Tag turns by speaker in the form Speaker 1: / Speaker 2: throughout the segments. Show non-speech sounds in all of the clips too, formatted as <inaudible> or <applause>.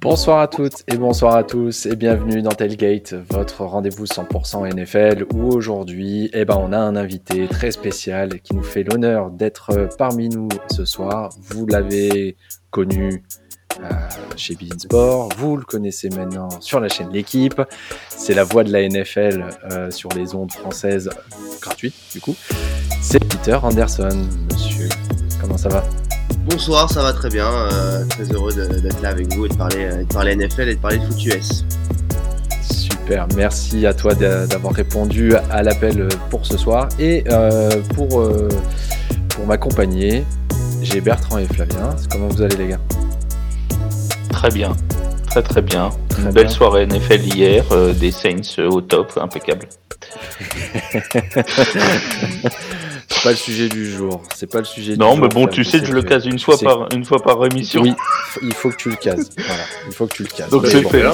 Speaker 1: Bonsoir à toutes et bonsoir à tous et bienvenue dans Tailgate, votre rendez-vous 100% NFL où aujourd'hui eh ben, on a un invité très spécial qui nous fait l'honneur d'être parmi nous ce soir. Vous l'avez connu euh, chez Sport, vous le connaissez maintenant sur la chaîne L'équipe, c'est la voix de la NFL euh, sur les ondes françaises gratuites du coup. C'est Peter Anderson, monsieur. Comment ça va?
Speaker 2: Bonsoir, ça va très bien. Euh, très heureux d'être là avec vous et de parler, euh, de parler NFL et de parler de foot US.
Speaker 1: Super, merci à toi d'avoir répondu à l'appel pour ce soir. Et euh, pour, pour m'accompagner, j'ai Bertrand et Flavien. Comment vous allez les gars?
Speaker 3: Très bien, très très bien. Une belle soirée NFL hier, des Saints au top, impeccable. <laughs>
Speaker 1: C'est pas le sujet du jour. C'est pas le sujet.
Speaker 3: Non, mais bon, tu sais que je le case une fois par une fois par émission.
Speaker 1: Oui, il faut que tu le cases. <laughs> voilà, il faut que tu le cases.
Speaker 3: Donc c'est fait. Hein,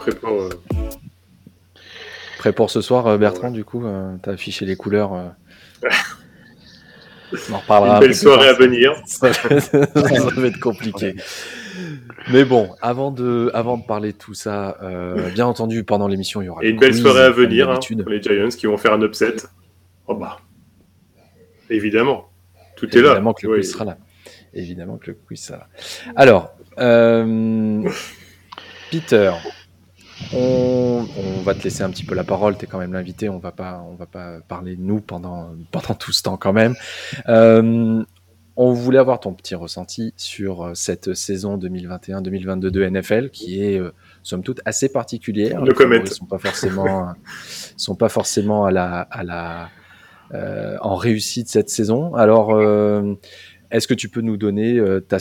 Speaker 1: Prêt pour. Euh, Prêt pour ce soir, euh, Bertrand. Du coup, euh, t'as affiché les couleurs. <laughs>
Speaker 4: On en reparlera. Une belle soirée à venir.
Speaker 1: Ça, va être compliqué. Mais bon, avant de, avant de parler de tout ça, bien entendu, pendant l'émission, il y aura.
Speaker 4: Et une belle soirée à venir hein, pour les Giants qui vont faire un upset. Oh bah. Évidemment. Tout est là.
Speaker 1: Évidemment que le quiz sera là. Évidemment que le quiz sera là. Alors, euh, Peter, on, va te laisser un petit peu la parole. Tu es quand même l'invité. On va pas, on va pas parler de nous pendant, pendant tout ce temps quand même. Euh, on voulait avoir ton petit ressenti sur euh, cette saison 2021-2022 de NFL qui est somme toute assez particulière.
Speaker 4: Les ne
Speaker 1: sont pas forcément <laughs> sont pas forcément à la à la euh, en réussite cette saison. Alors, euh, est-ce que tu peux nous donner euh, ta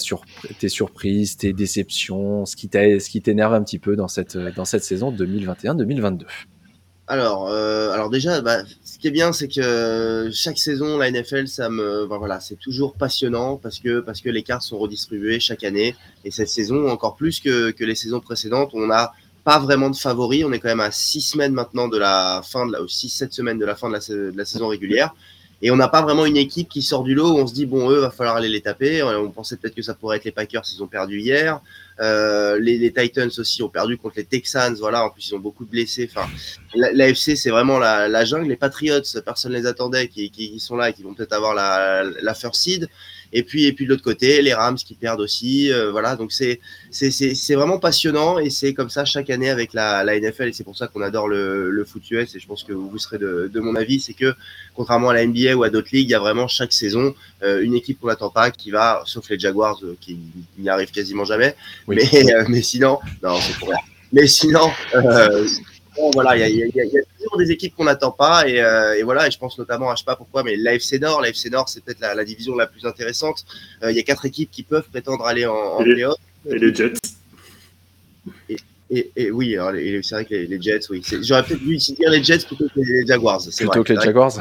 Speaker 1: tes surprises, tes déceptions, ce qui t'énerve un petit peu dans cette, dans cette saison 2021-2022
Speaker 2: alors, alors déjà, bah, ce qui est bien, c'est que chaque saison, la NFL, ça me, voilà, c'est toujours passionnant parce que les cartes sont redistribuées chaque année et cette saison encore plus que, les saisons précédentes, on a pas vraiment de favoris. On est quand même à six semaines maintenant de la fin de la, 6-7 semaines de la fin de la, saison régulière. Et on n'a pas vraiment une équipe qui sort du lot où on se dit, bon, eux, va falloir aller les taper. On pensait peut-être que ça pourrait être les Packers s'ils ont perdu hier. Euh, les, Titans aussi ont perdu contre les Texans. Voilà, en plus, ils ont beaucoup de blessés. Enfin, l'AFC, c'est vraiment la, jungle. Les Patriots, personne ne les attendait, qui, sont là et qui vont peut-être avoir la, first seed. Et puis, et puis de l'autre côté, les Rams qui perdent aussi. Euh, voilà, donc c'est c'est vraiment passionnant et c'est comme ça chaque année avec la, NFL et c'est pour ça qu'on adore le, le, foot US et je pense que vous serez de, mon avis, c'est que contrairement à la NBA ou à d'autres ligues, il y a vraiment chaque saison euh, une équipe qu'on n'attend pas qui va, sauf les Jaguars qui n'y arrivent quasiment jamais, mais, mais sinon, non, c'est pour. Mais sinon, voilà, il y, y, a toujours des équipes qu'on n'attend pas. Et, euh, et, voilà, et je pense notamment à, je sais pas pourquoi, mais l'AFC Nord. L'AFC Nord, c'est peut-être la, la, division la plus intéressante. Euh, il y a quatre équipes qui peuvent prétendre aller en, en
Speaker 4: et, les, et les Jets.
Speaker 2: Et, et, et, oui, c'est vrai que les, les Jets, oui. J'aurais peut-être dû dire les Jets plutôt que les Jaguars.
Speaker 1: Plutôt
Speaker 2: vrai,
Speaker 1: que les Jaguars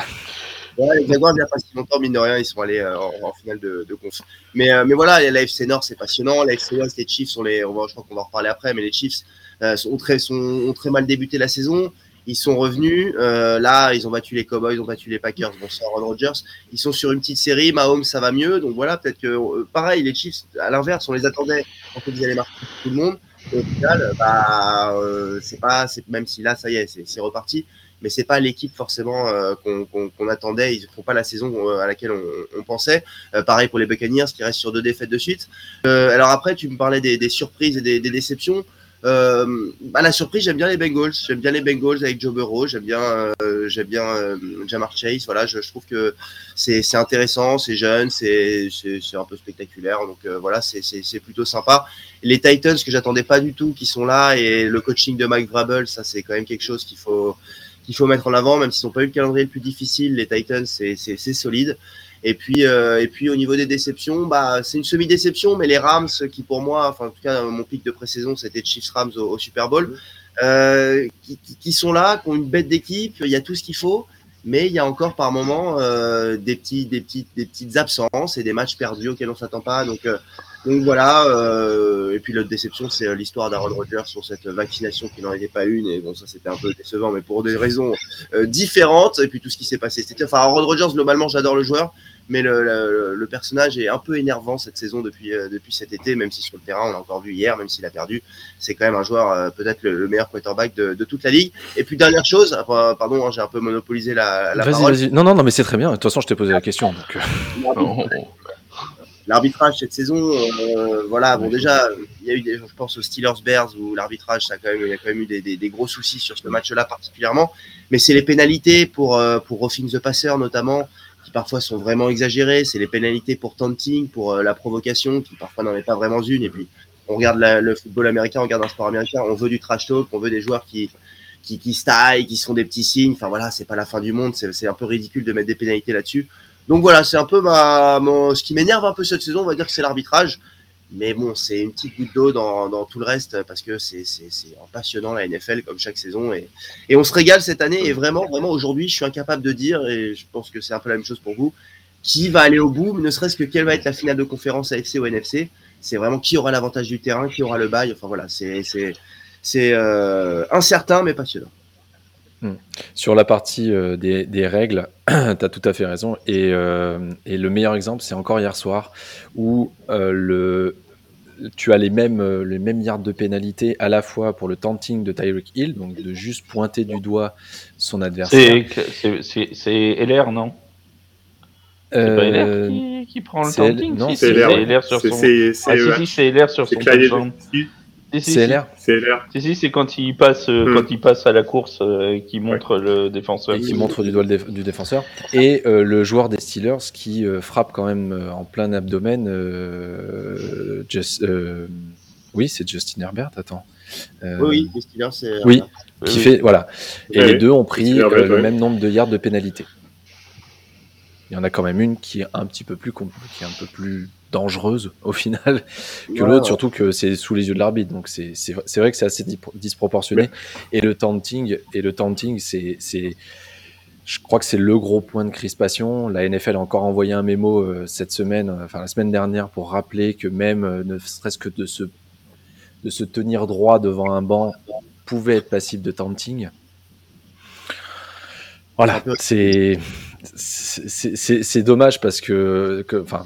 Speaker 2: Les Jaguars, il n'y a pas si longtemps, mine de rien, ils sont allés euh, en, finale de, conf. Mais, euh, mais voilà, l'AFC Nord, c'est passionnant. L'AFC West, les Chiefs les. On va, je crois qu'on va en reparler après, mais les Chiefs euh, ont très mal débuté la saison. Ils sont revenus. Là, ils ont battu les Cowboys, ils ont battu les Packers. Bon, c'est Aaron Rodgers. Ils sont sur une petite série. Mahomes, ça va mieux. Donc voilà, peut-être que pareil, les Chiefs, à l'inverse, on les attendait quand ils allaient marquer tout le monde. Et au final, bah, c'est pas, même si là, ça y est, c'est reparti. Mais c'est pas l'équipe forcément euh, qu'on attendait. Ils font pas la saison euh, à laquelle on, on pensait. Euh, pareil pour les Buccaneers qui restent sur deux défaites de suite. alors après, tu me parlais des, des surprises et des, des déceptions. Euh, bah, la surprise, j'aime bien les Bengals. J'aime bien les Bengals avec Joe Burrow. J'aime bien, euh, j'aime bien euh, Jamar Chase. Voilà, je, je trouve que c'est intéressant, c'est jeune, c'est un peu spectaculaire. Donc euh, voilà, c'est plutôt sympa. Les Titans que j'attendais pas du tout, qui sont là, et le coaching de Mike Vrabel, ça c'est quand même quelque chose qu'il faut qu'il faut mettre en avant, même s'ils n'ont pas eu le calendrier le plus difficile. Les Titans, c'est solide. Et puis, euh, et puis au niveau des déceptions, bah, c'est une semi-déception, mais les Rams, qui pour moi, enfin en tout cas mon pic de pré-saison, c'était Chiefs Rams au, Super Bowl, euh, qui, qui, sont là, qui ont une bête d'équipe, il y a tout ce qu'il faut, mais il y a encore par moment euh, des petits, des petites, des petites absences et des matchs perdus auxquels on s'attend pas. Donc, Donc voilà, euh, et puis l'autre déception, c'est l'histoire d'Aaron Rodgers sur cette vaccination qui n'en était pas une, et bon, ça c'était un peu décevant, mais pour des raisons différentes, et puis tout ce qui s'est passé. C'était, enfin, Aaron Rodgers, globalement, j'adore le joueur, mais le, le, personnage est un peu énervant cette saison depuis, euh, depuis cet été, même si sur le terrain, on l'a encore vu hier, même s'il a perdu. C'est quand même un joueur, euh, peut-être le, meilleur quarterback de, de, toute la ligue. Et puis, dernière chose, pardon, hein, j'ai un peu monopolisé la, la
Speaker 1: vas-y, Vas-y. Non, non, non, mais c'est très bien. De toute façon, je t'ai posé la question. Donc... <laughs> <laughs>
Speaker 2: Euh. L'arbitrage cette saison, voilà, bon déjà, il y a eu des, je pense aux Steelers Bears où l'arbitrage, ça a quand même, il y a quand même eu des, des, des gros soucis sur ce match-là particulièrement. Mais c'est les pénalités pour pour roughing the passer notamment qui parfois sont vraiment exagérées. C'est les pénalités pour taunting, pour euh, la provocation, qui parfois n'en est pas vraiment une. Et puis, on regarde le football américain, on regarde un sport américain, on veut du trash talk, on veut des joueurs qui, qui, qui style, qui sont des petits signes. Enfin voilà, c'est pas la fin du monde, c'est un peu ridicule de mettre des pénalités là-dessus. Donc voilà, c'est un peu ma, ce qui m'énerve un peu cette saison, on va dire que c'est l'arbitrage. Mais bon, c'est une petite goutte d'eau dans, tout le reste parce que c'est passionnant la NFL comme chaque saison et, et, on se régale cette année. Et vraiment, vraiment aujourd'hui, je suis incapable de dire et je pense que c'est un peu la même chose pour vous. Qui va aller au bout, ne serait-ce que quelle va être la finale de conférence AFC ou NFC. C'est vraiment qui aura l'avantage du terrain, qui aura le bail. Enfin voilà, c'est euh, incertain mais passionnant.
Speaker 1: Hmm. Sur la partie euh, des, des, règles, <clears throat> tu as tout à fait raison. Et, euh, et le meilleur exemple, c'est encore hier soir, où euh, le, tu as les mêmes, les mêmes yards de pénalité à la fois pour le taunting de Tyreek Hill, donc de juste pointer du doigt son adversaire.
Speaker 3: C'est LR, non? C'est pas LR qui, qui, prend le
Speaker 4: c'est LR. sur son...
Speaker 3: Ah, si, c'est LR sur son
Speaker 1: c'est LR.
Speaker 3: Si, si, c'est quand il passe, euh, hmm. quand il passe à la course, euh, qui montre le défenseur.
Speaker 1: Et qui montre du doigt du défenseur. Et euh, le joueur des Steelers qui frappe quand même en plein abdomen. Just, oui, c'est Justin Herbert. Attends.
Speaker 2: oui, les Steelers, c'est.
Speaker 1: Oui, qui fait voilà. Et les deux ont pris le même nombre de yards de pénalité. Il y en a quand même une qui est un petit peu plus, qui est un peu plus dangereuse au final que l'autre, surtout que c'est sous les yeux de l'arbitre. Donc c'est vrai que c'est assez disproportionné. Et le taunting, et le taunting, c'est je crois que c'est le gros point de crispation. La NFL a encore envoyé un mémo euh, cette semaine, euh, enfin la semaine dernière, pour rappeler que même euh, ne serait-ce que de se, de se tenir droit devant un banc pouvait être passible de taunting. Voilà, c'est c'est dommage parce que, enfin,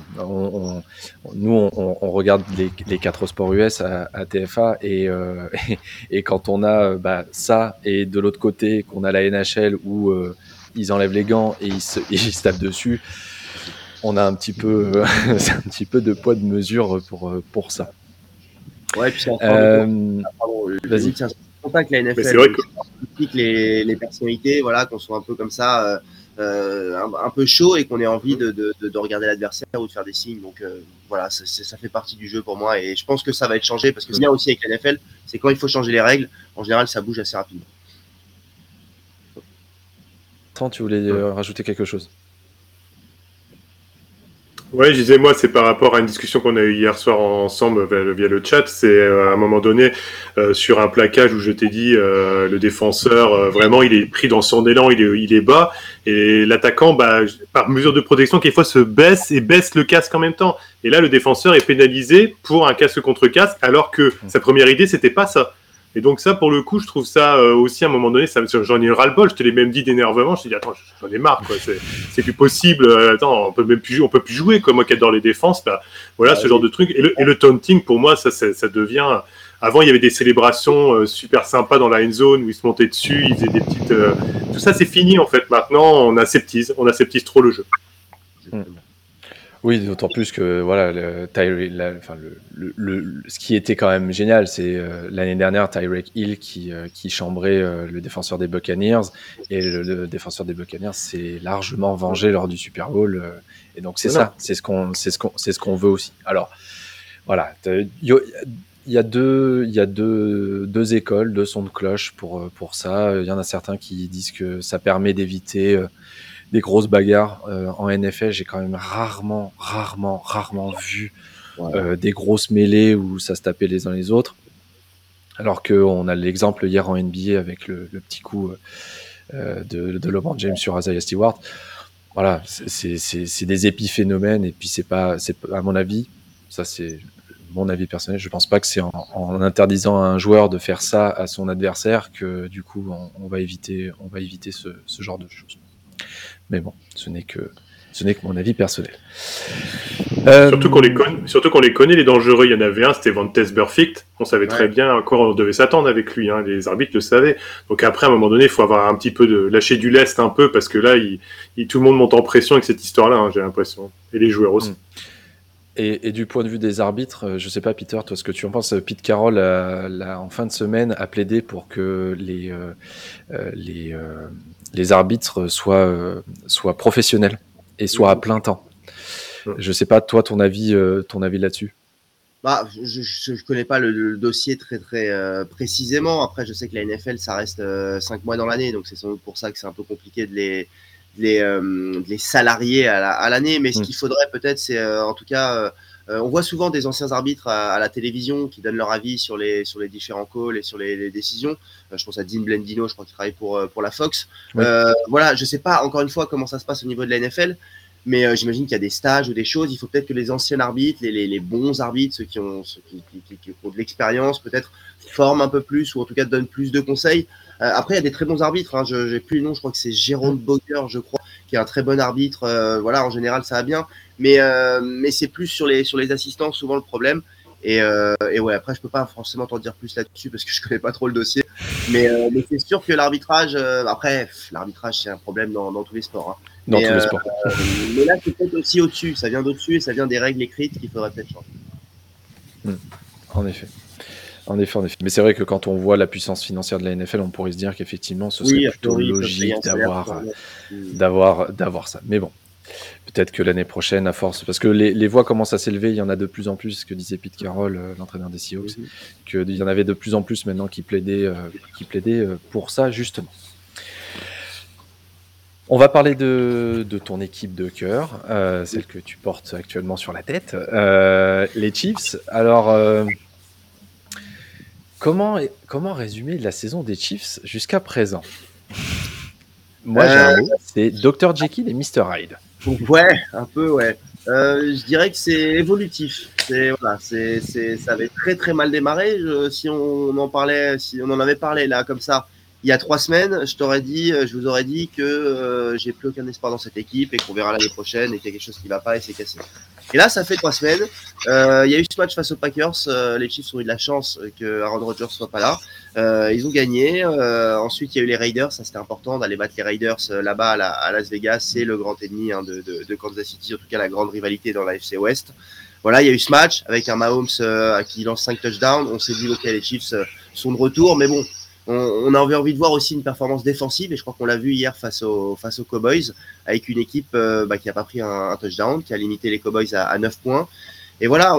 Speaker 1: nous on, regarde les, quatre sports US à, TFA euh, et, <laughs> et, quand on a bah, ça et de l'autre côté qu'on a la NHL où euh, ils enlèvent les gants et ils se, <laughs> tapent dessus, on a un petit peu, <laughs> un petit peu de poids de mesure pour pour ça.
Speaker 2: Ouais, puis euh, Vas-y. pas que la NFL,
Speaker 4: c'est vrai que
Speaker 2: les, les personnalités, voilà, qu'on soit un peu comme ça euh, un, peu chaud et qu'on ait envie de, de, de, regarder l'adversaire ou de faire des signes. Donc euh, voilà, ça, fait partie du jeu pour moi et je pense que ça va être changé parce que ce qu'il aussi avec la NFL, c'est quand il faut changer les règles, en général ça bouge assez rapidement.
Speaker 1: tu voulais euh, rajouter quelque chose?
Speaker 4: Ouais, je disais, moi, c'est par rapport à une discussion qu'on a eue hier soir ensemble via le chat. C'est euh, à un moment donné, euh, sur un plaquage où je t'ai dit, euh, le défenseur, vraiment, il est pris dans son élan, il est, il est bas. Et l'attaquant, bah, par mesure de protection, quelquefois se baisse et baisse le casque en même temps. Et là, le défenseur est pénalisé pour un casque contre casque, alors que mmh. sa première idée, c'était pas ça. Et donc ça, pour le coup, je trouve ça euh, aussi à un moment donné, ça, j'en ai ras-le-bol. Je te l'ai même dit d'énervement. Je te dit attends, j'en ai marre, quoi. C'est, plus possible. Euh, attends, on peut même plus, on peut plus jouer, quoi. Moi qui adore les défenses, bah, voilà, ce genre de truc. Et le, et le taunting, pour moi, ça, ça, devient. Avant, il y avait des célébrations euh, super sympas dans la end zone où ils se montaient dessus, ils faisaient des petites. Tout ça, c'est fini en fait. Maintenant, on aseptise, on aseptise trop le jeu.
Speaker 1: Oui, d'autant plus que voilà, le, enfin, le, le, ce qui était quand même génial, c'est euh, l'année dernière Tyreek Hill qui, euh, qui chambrait euh, le défenseur des Buccaneers et le, défenseur des Buccaneers s'est largement vengé lors du Super Bowl et donc c'est ça, c'est ce qu'on c'est ce qu'on c'est ce qu'on veut aussi. Alors voilà, il y a deux il y a deux, deux écoles, deux sons de cloche pour pour ça. Il y en a certains qui disent que ça permet d'éviter des grosses bagarres euh, en NFL. J'ai quand même rarement, rarement, rarement vu euh, des grosses mêlées où ça se tapait les uns les autres. Alors qu'on a l'exemple hier en NBA avec le, petit coup euh, de, de LeBron James sur Isaiah Stewart. Voilà, c'est des épiphénomènes et puis c'est pas, c'est à mon avis, ça c'est mon avis personnel, je pense pas que c'est en, interdisant à un joueur de faire ça à son adversaire que du coup on, va éviter, on va éviter ce, genre de choses. Mais bon, ce n'est que ce n'est que mon avis personnel.
Speaker 4: Surtout qu'on les connaît, surtout qu'on les connaît les dangereux. Il y en avait un, c'était Van Perfect. On savait très bien à quoi on devait s'attendre avec lui. Hein. Les arbitres le savaient. Donc après, à un moment donné, il faut avoir un petit peu de lâcher du lest un peu parce que là, il, tout le monde monte en pression avec cette histoire-là. Hein, j'ai l'impression, et les joueurs aussi. Mm.
Speaker 1: Et, du point de vue des arbitres, euh, je sais pas, Peter, toi, ce que tu en penses. Pete Carroll, en fin de semaine, a plaidé pour que les, euh, euh, les, les arbitres soient, soient professionnels et soient à plein temps. Je sais pas, toi, ton avis, ton avis là-dessus?
Speaker 2: Bah, je ne connais pas le, dossier très très précisément. Après, je sais que la NFL, ça reste cinq mois dans l'année, donc c'est sans doute pour ça que c'est un peu compliqué de les, les, euh, les salariés à l'année. mais ce mm. qu'il faudrait peut-être, c'est euh, en tout cas, euh, on voit souvent des anciens arbitres à, la télévision qui donnent leur avis sur les, sur les différents calls et sur les, décisions. je pense à Dean Blendino, je crois qu'il travaille pour, pour la Fox. voilà, je sais pas encore une fois comment ça se passe au niveau de la NFL. Mais j'imagine qu'il y a des stages ou des choses. Il faut peut-être que les anciens arbitres, les, les, les, bons arbitres, ceux qui ont, ceux qui, qui, qui ont de l'expérience, peut-être forment un peu plus ou en tout cas donnent plus de conseils. Euh, après, il y a des très bons arbitres. Hein. Je n'ai plus le nom, je crois que c'est Jérôme Boger, je crois, qui est un très bon arbitre. Euh, voilà, en général, ça va bien. Mais, euh, mais c'est plus sur les, sur les assistants, souvent le problème. Et, et, ouais, après, je peux pas forcément t'en dire plus là-dessus parce que je connais pas trop le dossier. Mais, mais c'est sûr que l'arbitrage, après, l'arbitrage, c'est un problème dans, dans, tous les sports. Hein.
Speaker 1: Dans tous les sports. <laughs>
Speaker 2: mais là, c'est peut-être aussi au-dessus. Ça vient d'au-dessus et ça vient des règles écrites qu'il faudrait peut-être changer.
Speaker 1: Hmm. En effet. En effet, en effet. Mais c'est vrai que quand on voit la puissance financière de la NFL, on pourrait se dire qu'effectivement, ce serait plutôt logique d'avoir, d'avoir, d'avoir ça. Mais bon, peut-être que l'année prochaine, à force, parce que les, voix commencent à s'élever, il y en a de plus en plus, ce que disait Pete Carroll, euh, l'entraîneur des Seahawks, qu'il y en avait de plus en plus maintenant qui plaidaient, euh, qui plaidaient euh, pour ça, justement. On va parler de, ton équipe de cœur, celle que tu portes actuellement sur la tête, les Chiefs. Alors, Comment, comment résumer la saison des Chiefs jusqu'à présent? Moi, j'ai un mot, c'est Dr. Jekyll et Mr. Hyde.
Speaker 2: Ouais, un peu, ouais. Euh, je dirais que c'est évolutif. C'est voilà, c'est, ça avait très très mal démarré. si on en parlait, si on en avait parlé là comme ça, il y a trois semaines, je t'aurais dit, je vous aurais dit que j'ai plus aucun espoir dans cette équipe et qu'on verra l'année prochaine et qu'il y a quelque chose qui va pas et c'est cassé. Et là, ça fait trois semaines. Euh, il y a eu ce match face aux Packers. Euh, les Chiefs ont eu de la chance que Aaron Rodgers soit pas là. Euh, ils ont gagné. ensuite, il y a eu les Raiders. Ça, c'était important d'aller battre les Raiders là-bas à, Las Vegas. C'est le grand ennemi hein, de, Kansas City. En tout cas, la grande rivalité dans la FC West. Voilà, il y a eu ce match avec un Mahomes qui lance 5 touchdowns. On s'est dit, ok, les Chiefs sont de retour. Mais bon, on, avait envie de voir aussi une performance défensive et je crois qu'on l'a vu hier face aux, face aux Cowboys avec une équipe euh, bah, qui n'a pas pris un, touchdown, qui a limité les Cowboys à, à 9 points. Et voilà,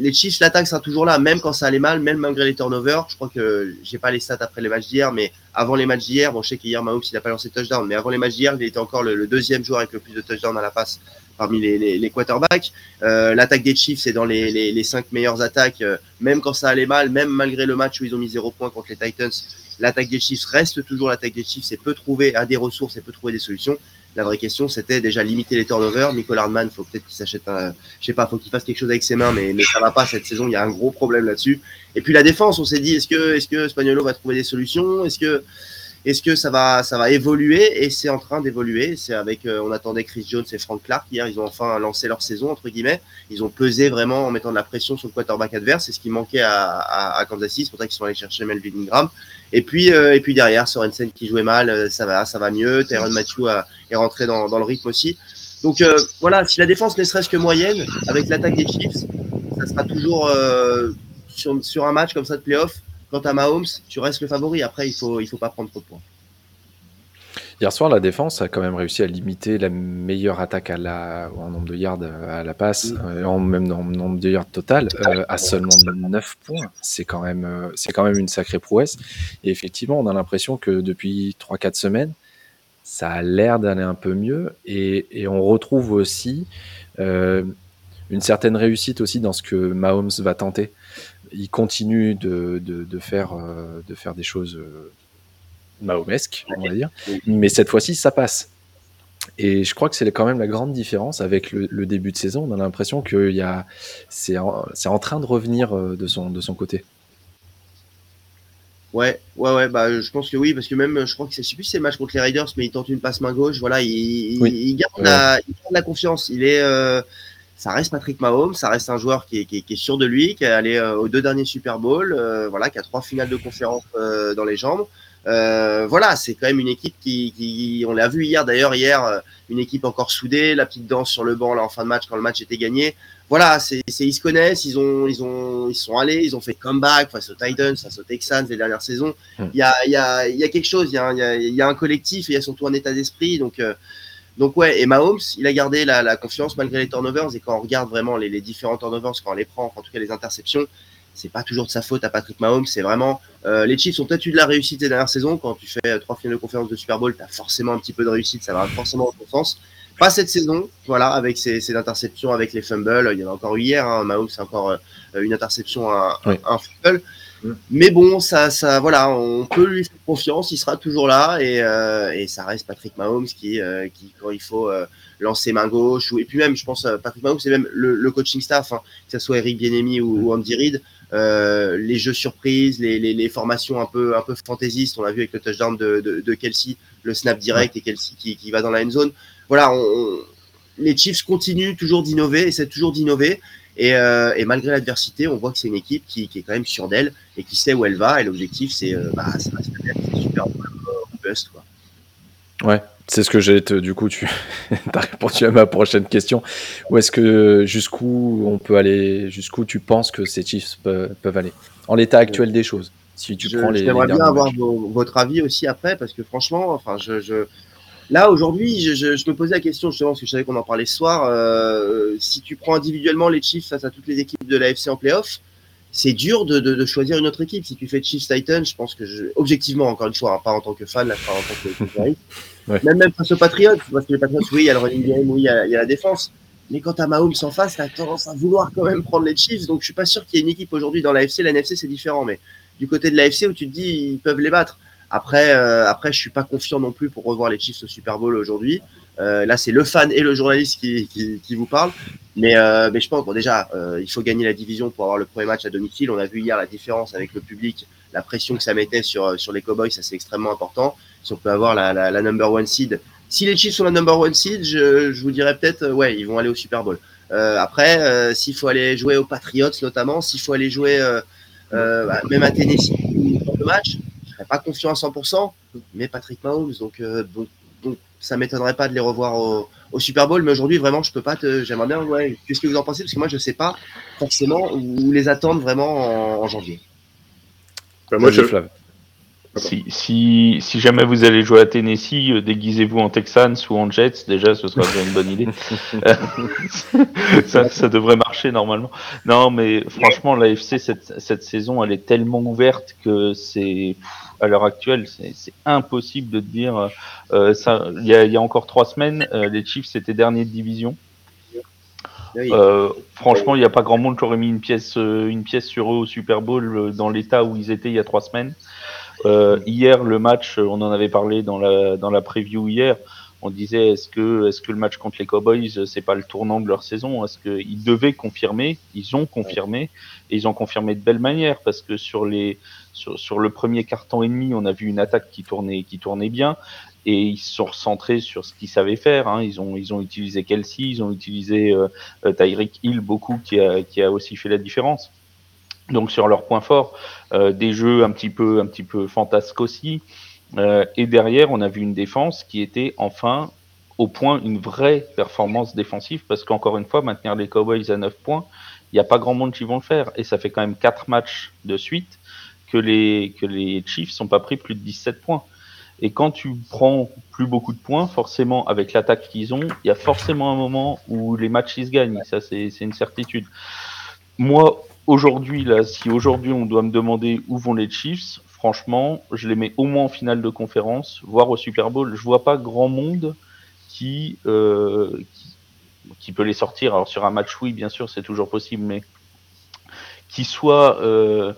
Speaker 2: les Chiefs, l'attaque sera toujours là, même quand ça allait mal, même malgré les turnovers. Je crois que j'ai pas les stats après les matchs d'hier, mais avant les matchs d'hier, bon, je sais qu'hier Mahomes il n'a pas lancé touchdown, mais avant les matchs d'hier, il était encore le, deuxième joueur avec le plus de touchdowns à la passe parmi les, les, quarterbacks. Euh, l'attaque des Chiefs est dans les, les, cinq meilleures attaques, euh, même quand ça allait mal, même malgré le match où ils ont mis zéro point contre les Titans l'attaque des Chiefs reste toujours l'attaque des Chiefs et peut trouver, a des ressources et peut trouver des solutions. La vraie question, c'était déjà limiter les turnovers. Nicolas Hardman, faut peut-être qu'il s'achète un, je sais pas, faut qu'il fasse quelque chose avec ses mains, mais, mais ça va pas cette saison. Il y a un gros problème là-dessus. Et puis la défense, on s'est dit, est-ce que, est-ce que Spagnolo va trouver des solutions? Est-ce que, est-ce que ça va, ça va évoluer? Et c'est en train d'évoluer. C'est avec, euh, on attendait Chris Jones et Frank Clark hier. Ils ont enfin lancé leur saison entre guillemets. Ils ont pesé vraiment en mettant de la pression sur le quarterback adverse. C'est ce qui manquait à, à, à Kansas City. C'est pour ça qu'ils sont allés chercher Melvin Ingram. Et puis, euh, et puis derrière, Sorensen qui jouait mal, euh, ça va, ça va mieux. Tyron Matthew est rentré dans, dans, le rythme aussi. Donc voilà, si la défense ne serait-ce que moyenne, avec l'attaque des Chiefs, ça sera toujours sur, sur un match comme ça de playoff Quant à Mahomes, tu restes le favori. Après, il faut, il faut pas prendre trop de points.
Speaker 1: Hier soir, la défense a quand même réussi à limiter la meilleure attaque à la, en nombre de yards à la passe, euh, en même en nombre de yards total, euh, à seulement 9 points. C'est quand, même, euh, c'est quand même une sacrée prouesse. Et effectivement, on a l'impression que depuis 3-4 semaines, ça a l'air d'aller un peu mieux. Et, et on retrouve aussi une certaine réussite aussi dans ce que Mahomes va tenter il continue de, de, faire, euh, de faire des choses euh, mahomesques, on va dire. Mais cette fois-ci, ça passe. Et je crois que c'est quand même la grande différence avec le, début de saison. On a l'impression que c'est en, en, train de revenir euh, de son, de son côté.
Speaker 2: Ouais, ouais, ouais, bah, je pense que oui, parce que même, je crois que c'est, je sais plus si c'est match contre les Raiders, mais il tente une passe main gauche, voilà, il, il, garde, la, il garde, la, confiance. Il est, euh, ça reste Patrick Mahomes, ça reste un joueur qui est, qui est, qui est sûr de lui, qui est allé euh, aux deux derniers Super Bowl, euh, voilà, qui a trois finales de conférence dans les jambes. Euh, voilà, c'est quand même une équipe qui, qui on l'a vu hier d'ailleurs, hier, euh, une équipe encore soudée, la petite danse sur le banc là en fin de match quand le match était gagné. Voilà, c'est, ils se connaissent, ils ont, ils ont, ils sont allés, ils ont fait comeback face aux Titans, face aux Texans les dernières saisons. Hmm. Il y a, il y a, il y a quelque chose, il y a, il y a, il y a un collectif et il y a surtout un état d'esprit. Donc, euh, donc ouais, et Mahomes, il a gardé la, la, confiance malgré les turnovers et quand on regarde vraiment les, les différents turnovers, quand on les prend, en tout cas les interceptions, c'est pas toujours de sa faute à Patrick Mahomes. C'est vraiment euh, les Chiefs ont peut-être eu de la réussite ces dernières saisons. Quand tu fais euh, trois finales de conférence de Super Bowl, tu as forcément un petit peu de réussite. Ça va forcément en sens. Pas cette saison, voilà, avec ses, interceptions, avec les fumbles. Il y en a encore eu hier. Hein. Mahomes, c'est encore euh, une interception, un, un fumble. Mm. Mais bon, ça, ça, voilà, on peut lui faire confiance. Il sera toujours là et, et ça reste Patrick Mahomes qui, qui quand il faut lancer main gauche ou et puis même, je pense, Patrick Mahomes, c'est même le, coaching staff, hein, que ce soit Eric Bienemi ou, ou Andy Reid euh, les jeux surprises, les, les, les, formations un peu, un peu fantaisistes. On l'a vu avec le touchdown de, de, de, Kelsey, le snap direct et Kelsey qui, qui va dans la end zone. Voilà, on, les Chiefs continuent toujours d'innover, essaient toujours d'innover. Et, euh, et, malgré l'adversité, on voit que c'est une équipe qui, qui, est quand même sûre d'elle et qui sait où elle va. Et l'objectif, c'est euh, bah, c'est super bust. Quoi.
Speaker 1: Ouais, c'est ce que j'ai. Du coup, tu <laughs> as répondu à ma prochaine question. Où est-ce que jusqu'où on peut aller Jusqu'où tu penses que ces Chiefs peuvent, aller? En l'état actuel des choses
Speaker 2: Si tu prends les. J'aimerais bien avoir votre avis aussi après, parce que franchement, enfin, je, je... là aujourd'hui, je, je, me posais la question justement parce que je savais qu'on en parlait ce soir. Euh, si tu prends individuellement les Chiefs face à toutes les équipes de l'AFC en playoff, c'est dur de, de, de, choisir une autre équipe. Si tu fais Chiefs Titans, je pense que je, objectivement, encore une fois, hein, pas en tant que fan, là, pas en tant que, <laughs> ouais. même, même face aux Patriots, parce que les Patriots, oui, il y a le running game, oui, il y a, il y a la défense. Mais quand as Mahomes en face, tu as tendance à vouloir quand même prendre les Chiefs. Donc je suis pas sûr qu'il y ait une équipe aujourd'hui dans l'AFC. La NFC, c'est différent. Mais du côté de l'AFC, où tu te dis, ils peuvent les battre. Après, euh, après, je suis pas confiant non plus pour revoir les Chiefs au Super Bowl aujourd'hui. Euh, là, c'est le fan et le journaliste qui, qui, vous parle. Mais, euh, mais je pense, bon, déjà, euh, il faut gagner la division pour avoir le premier match à domicile. On a vu hier la différence avec le public, la pression que ça mettait sur, sur les Cowboys, ça c'est extrêmement important. Si on peut avoir la, la, la, number one seed. Si les Chiefs sont la number one seed, je, je vous dirais peut-être, ouais, ils vont aller au Super Bowl. Après, s'il faut aller jouer aux Patriots notamment, s'il faut aller jouer bah, même à Tennessee le match, serais pas confiant à 100%, mais Patrick Mahomes, donc, donc, donc ça m'étonnerait pas de les revoir au, au Super Bowl, mais aujourd'hui, vraiment, je peux pas te. J'aimerais bien, ouais. Qu'est-ce que vous en pensez? Parce que moi, je sais pas forcément où les attendre vraiment en, janvier.
Speaker 4: Bah, moi, je.
Speaker 3: Si, si, si, jamais vous allez jouer à Tennessee, euh, déguisez-vous en Texans ou en Jets, déjà, ce sera déjà une bonne idée. <laughs> ça, ça, devrait marcher normalement. Non, mais franchement, l'AFC, cette, cette saison, elle est tellement ouverte que c'est à l'heure actuelle, c'est impossible de dire. Euh, ça, il y a, y a, encore trois semaines, euh, les Chiefs étaient derniers de division. Euh, franchement, il n'y a pas grand monde qui aurait mis une pièce, une pièce sur eux au Super Bowl dans l'état où ils étaient il y a trois semaines. hier, le match, on en avait parlé dans la dans la preview hier. On disait est-ce que est-ce que le match contre les Cowboys c'est pas le tournant de leur saison? Est-ce qu'ils devaient confirmer? Ils ont confirmé et ils ont confirmé de belle manière parce que sur les sur, le premier carton et demi, on a vu une attaque qui tournait, qui tournait bien et ils se sont recentrés sur ce qu'ils savaient faire. Hein. Ils, ont, ils ont utilisé Kelsey, ils ont utilisé euh, euh, Tyreek Hill beaucoup qui a, qui a aussi fait la différence. Donc sur leur point fort, euh, des jeux un petit peu, un petit peu fantasques aussi. Euh, et derrière, on a vu une défense qui était enfin au point une vraie performance défensive parce qu'encore une fois, maintenir les Cowboys à 9 points, il n'y a pas grand monde qui vont le faire. Et ça fait quand même quatre matchs de suite que les, que les Chiefs sont pas pris plus de 17 points. Et quand tu prends plus beaucoup de points, forcément, avec l'attaque qu'ils ont, il y a forcément un moment où les matchs ils se gagnent. Ça, c'est une certitude. Moi, aujourd'hui, là, si aujourd'hui on doit me demander où vont les Chiefs, franchement, je les mets au moins en finale de conférence, voire au Super Bowl. Je vois pas grand monde qui, euh, qui, peut les sortir. Alors sur un match, oui, bien sûr, c'est toujours possible, mais qui soit euh,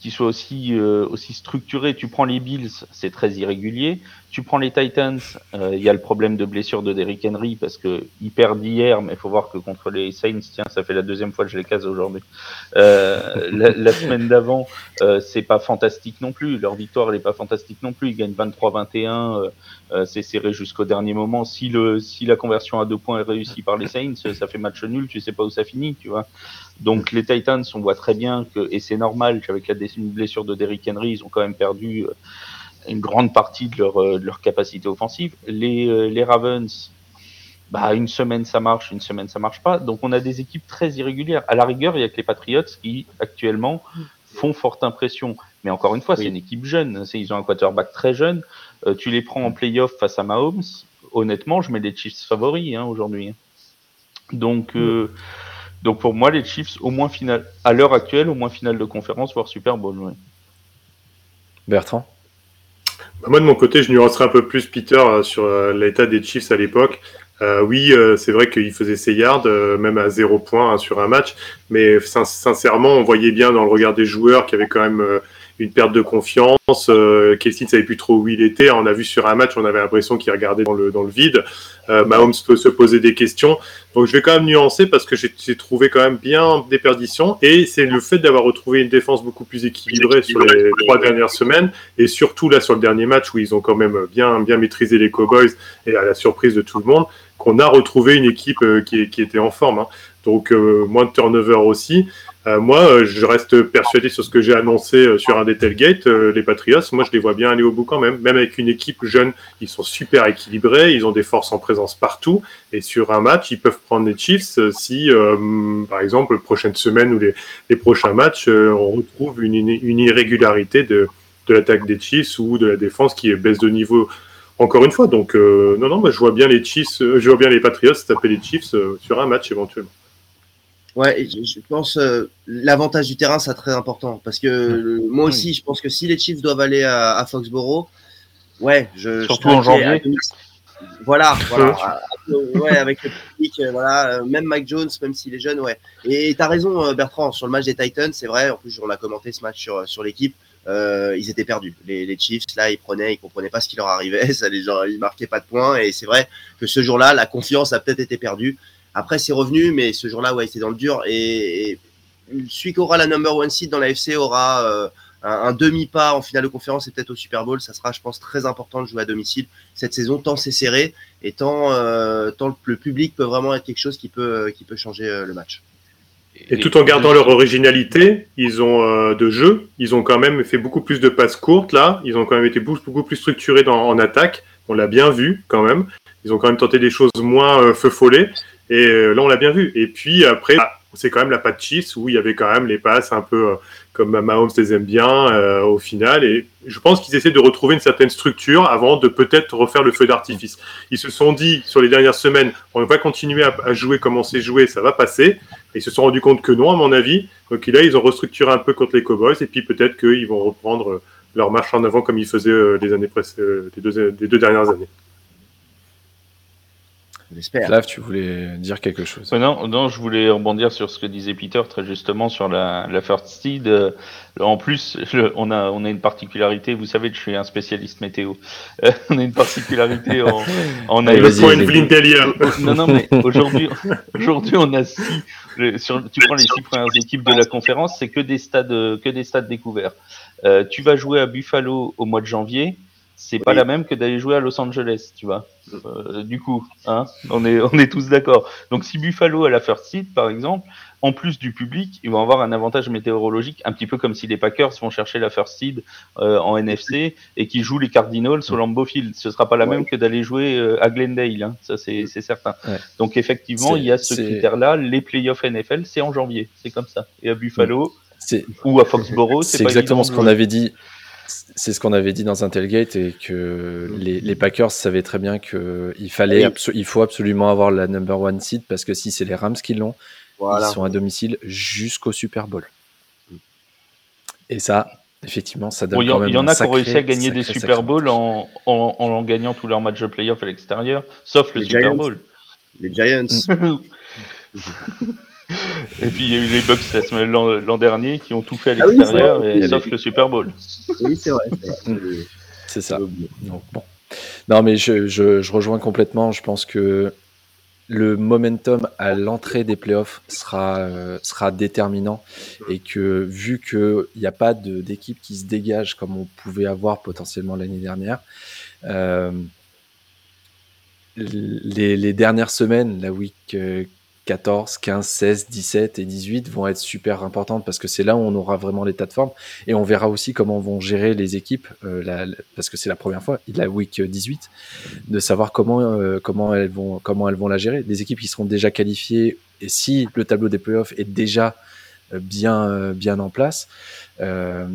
Speaker 3: qui, soit aussi, euh, aussi structuré. Tu prends les Bills, c'est très irrégulier. Tu prends les Titans, euh, il y a le problème de blessure de Derrick Henry parce que il perd hier, mais il faut voir que contre les Saints, tiens, ça fait la deuxième fois que je les case aujourd'hui. Euh, <laughs> la, semaine d'avant, euh, c'est pas fantastique non plus. Leur victoire, elle est pas fantastique non plus. Ils gagnent 23-21, c'est serré jusqu'au dernier moment. Si le, si la conversion à deux points est réussie par les Saints, ça fait match nul. Tu sais pas où ça finit, tu vois. Donc les Titans, on voit très bien que, et c'est normal qu'avec la blessure de Derrick Henry, ils ont quand même perdu une grande partie de leur, euh, de leur capacité offensive. Les, euh, les Ravens, bah, une semaine ça marche, une semaine ça marche pas. Donc on a des équipes très irrégulières. À la rigueur, il y a que les Patriots qui actuellement font forte impression. Mais encore une fois, c'est une équipe jeune. Ils ont un quarterback très jeune. Euh, tu les prends en playoff face à Mahomes. Honnêtement, je mets les Chiefs favoris hein, aujourd'hui. Donc, donc pour moi, les Chiefs, au moins finale, à l'heure actuelle, au moins finale de conférence, voire Super Bowl.
Speaker 1: Bertrand?
Speaker 4: Bah, moi, de mon côté, je nuancerai un peu plus Peter euh, sur euh, l'état des Chiefs à l'époque. Euh, oui, c'est vrai qu'il faisait ses yards, même à zéro point hein, sur un match, mais sincèrement, on voyait bien dans le regard des joueurs qu'il y avait quand même une perte de confiance. Euh, ne savait plus trop où il était. On a vu sur un match, on avait l'impression qu'il regardait dans le, dans le vide. Euh, Mahomes peut se poser des questions. Donc je vais quand même nuancer parce que j'ai trouvé quand même bien des perditions. Et c'est le fait d'avoir retrouvé une défense beaucoup plus équilibrée sur les trois dernières semaines. Et surtout là sur le dernier match où ils ont quand même bien, bien maîtrisé les Cowboys et à la surprise de tout le monde, qu'on a retrouvé une équipe euh, qui, qui était en forme. Hein. Donc euh, moins de turnover aussi. Euh, moi, euh, je reste persuadé sur ce que j'ai annoncé euh, sur un des tailgates. les Patriots, moi, je les vois bien aller au bout quand même. Même avec une équipe jeune, ils sont super équilibrés, ils ont des forces en présence partout. Et sur un match, ils peuvent prendre les Chiefs si, par exemple, la prochaine semaine ou les, les prochains matchs, on retrouve une, une irrégularité de, de l'attaque des Chiefs ou de la défense qui baisse de niveau encore une fois. Donc, non, non, moi, je vois bien les Chiefs, je vois bien les Patriots taper les Chiefs sur un match éventuellement.
Speaker 2: Ouais, je pense euh, l'avantage du terrain, c'est très important parce que moi aussi, je pense que si les Chiefs doivent aller à, Foxborough, ouais, je
Speaker 3: surtout en janvier.
Speaker 2: Voilà, <laughs> voilà, ouais, avec le public, euh, voilà, euh, même Mike Jones, même s'il est jeune, ouais. Et tu as raison, Bertrand, sur le match des Titans, c'est vrai. En plus, on a commenté ce match sur sur l'équipe. ils étaient perdus. Les, les, Chiefs, là, ils prenaient, ils comprenaient pas ce qui leur arrivait. <laughs> Ça, les gens, ils marquaient pas de points. Et c'est vrai que ce jour-là, la confiance a peut-être été perdue. Après, c'est revenu, mais ce jour-là, ouais, c'était dans le dur. Et, celui qui aura la number one seed dans la FC aura euh, un, demi-pas en finale de conférence et peut-être au Super Bowl. Ça sera, je pense, très important de jouer à domicile cette saison, tant c'est serré et tant, euh, tant, le public peut vraiment être quelque chose qui peut, qui peut changer euh, le match.
Speaker 4: Et, tout en gardant leur originalité, ils ont de jeu, ils ont quand même fait beaucoup plus de passes courtes là, ils ont quand même été beaucoup, plus structurés en attaque, on l'a bien vu quand même. Ils ont quand même tenté des choses moins feu follet. Et euh, là, on l'a bien vu. Et puis après, ah, c'est quand même la patte Chiefs où il y avait quand même les passes un peu euh, comme Mahomes les aime bien euh, au final. Et je pense qu'ils essaient de retrouver une certaine structure avant de peut-être refaire le feu d'artifice. Ils se sont dit sur les dernières semaines, on va continuer à, jouer comme on s'est joué, ça va passer. Et ils se sont rendus compte que non, à mon avis. Donc là, ils ont restructuré un peu contre les Cowboys et puis peut-être qu'ils vont reprendre leur marche en avant comme ils faisaient les années des deux, des deux dernières années.
Speaker 1: Flav, tu voulais dire quelque chose
Speaker 3: non, non, je voulais rebondir sur ce que disait Peter très justement sur la, la first seed. Euh, en plus, on, a, on a une particularité, vous savez que je suis un spécialiste météo. Euh, <laughs> on a une particularité en, en
Speaker 4: Allez, une
Speaker 3: Non, non, mais aujourd'hui, aujourd'hui on a six. sur, tu prends les six premières équipes de la conférence, c'est que des stades, que des stades découverts. Euh, tu vas jouer à Buffalo au mois de janvier c'est pas la même que d'aller jouer à Los Angeles, tu vois. Euh, du coup, hein, on est on est tous d'accord. Donc si Buffalo a la first seed, par exemple, en plus du public, ils vont avoir un avantage météorologique, un petit peu comme si les Packers vont chercher la first seed euh, en NFC et qui jouent les Cardinals au Lambeau Field. Ce sera pas la même que d'aller jouer euh, à Glendale, hein. ça c'est certain. Donc effectivement, il y a ce critère-là. Les playoffs NFL, c'est en janvier, c'est comme ça. Et à Buffalo ou à Foxborough,
Speaker 1: c'est exactement ce qu'on avait dit c'est ce qu'on avait dit dans un tailgate et que les, Packers savaient très bien qu'il fallait, il faut absolument avoir la number one seed parce que si c'est les Rams qui l'ont, ils sont à domicile jusqu'au Super Bowl. Et ça, effectivement, ça donne
Speaker 3: Il y, en a qui ont réussi à gagner des Super Bowls en, en, gagnant tous leurs matchs de playoff à l'extérieur, sauf le Super Bowl.
Speaker 2: Les Giants. <laughs> <laughs>
Speaker 3: Et puis il y a eu les Bucks la semaine- l'an dernier qui ont tout fait à
Speaker 2: Ah oui,
Speaker 3: l'extérieur,
Speaker 1: vrai.
Speaker 3: sauf le Super Bowl.
Speaker 2: Oui, c'est vrai. c'est <laughs>
Speaker 1: ça. Donc, bon. Non, mais je, je- je rejoins complètement. Je pense que le momentum à l'entrée des playoffs sera, euh, sera déterminant et que vu qu'il n'y a pas d'équipe qui se dégage comme on pouvait avoir potentiellement l'année dernière, euh, les, les dernières semaines, la week euh, 14, 15, 16, 17 et 18 vont être super importantes parce que c'est là où on aura vraiment l'état de forme. Et on verra aussi comment vont gérer les équipes euh, la- parce que c'est la première fois, la week 18, de savoir comment, euh, comment, elles vont, comment elles vont la gérer. Des équipes qui seront déjà qualifiées et si le tableau des playoffs est déjà euh, bien, euh, bien en place, euh,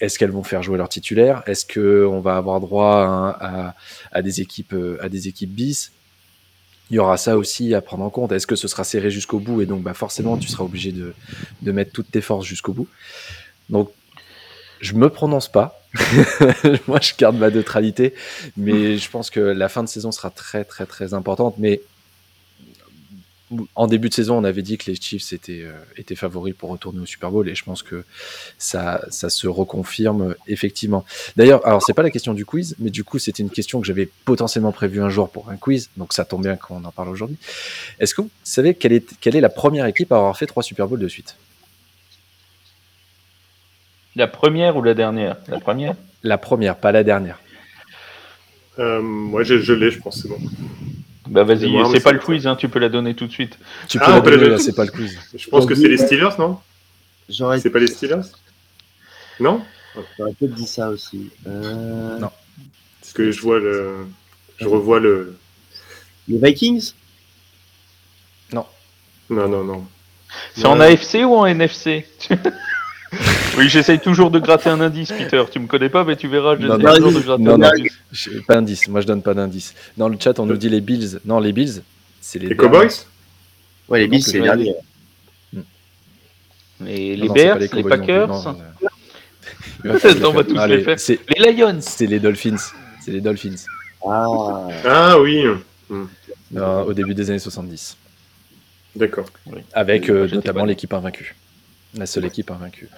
Speaker 1: est-ce qu'elles vont faire jouer leurs titulaires? Est-ce qu'on va avoir droit à, à- à des équipes, euh, à des équipes bis? Il y aura ça aussi à prendre en compte. Est-ce que ce sera serré jusqu'au bout et donc bah forcément tu seras obligé de, de mettre toutes tes forces jusqu'au bout. Donc je me prononce pas. <laughs> Moi je garde ma neutralité, mais je pense que la fin de saison sera très très très importante. Mais en début de saison, on avait dit que les Chiefs étaient, euh, étaient favoris pour retourner au Super Bowl et je pense que ça, ça se reconfirme effectivement. D'ailleurs, alors c'est pas la question du quiz, mais du coup c'était une question que j'avais potentiellement prévue un jour pour un quiz, donc ça tombe bien qu'on en parle aujourd'hui. Est-ce que vous savez quelle est, quelle est la première équipe à avoir fait trois Super Bowls de suite?
Speaker 3: La première ou la dernière? La première?
Speaker 1: La première, pas la dernière.
Speaker 4: Euh, moi, je, je l'ai, je pense, c'est bon.
Speaker 3: Bah vas-y,
Speaker 4: C'est
Speaker 3: pas le quiz, hein, tu peux la donner tout de suite.
Speaker 1: Tu
Speaker 4: Ah,
Speaker 1: peux la donner, là, c'est pas le quiz.
Speaker 4: Je pense que c'est les Steelers, non? C'est pas les Steelers? Non?
Speaker 2: J'aurais peut-être dit ça aussi. Euh,
Speaker 1: Non.
Speaker 4: Parce que je vois le. Je revois le.
Speaker 2: Les Vikings?
Speaker 1: Non.
Speaker 4: Non, non, non.
Speaker 3: C'est en. AFC ou en NFC <laughs> Oui, j'essaye toujours de gratter un indice, Peter. Tu me connais pas, mais tu verras,
Speaker 1: Non,
Speaker 3: j'essaye
Speaker 2: non,
Speaker 3: toujours de gratter
Speaker 1: non,
Speaker 3: un
Speaker 1: non.
Speaker 3: indice.
Speaker 1: Pas d'indice, moi je donne pas d'indice. Dans le chat, on nous dit les Bills. Non, les Bills, c'est les,
Speaker 4: Les. Cowboys
Speaker 2: Ouais, les Bills, c'est les derniers.
Speaker 3: Les, les Bears, les,
Speaker 1: plus,
Speaker 3: Packers,
Speaker 1: non, non, non. <laughs>
Speaker 3: on va tous
Speaker 1: Ah,
Speaker 3: les faire.
Speaker 1: C'est
Speaker 3: les Lions.
Speaker 1: c'est les Dolphins. C'est les Dolphins.
Speaker 2: Ah,
Speaker 4: Ah oui,
Speaker 1: Euh, au début des années 70.
Speaker 4: d'accord.
Speaker 1: Avec euh, notamment l'équipe invaincue. La seule équipe invaincue.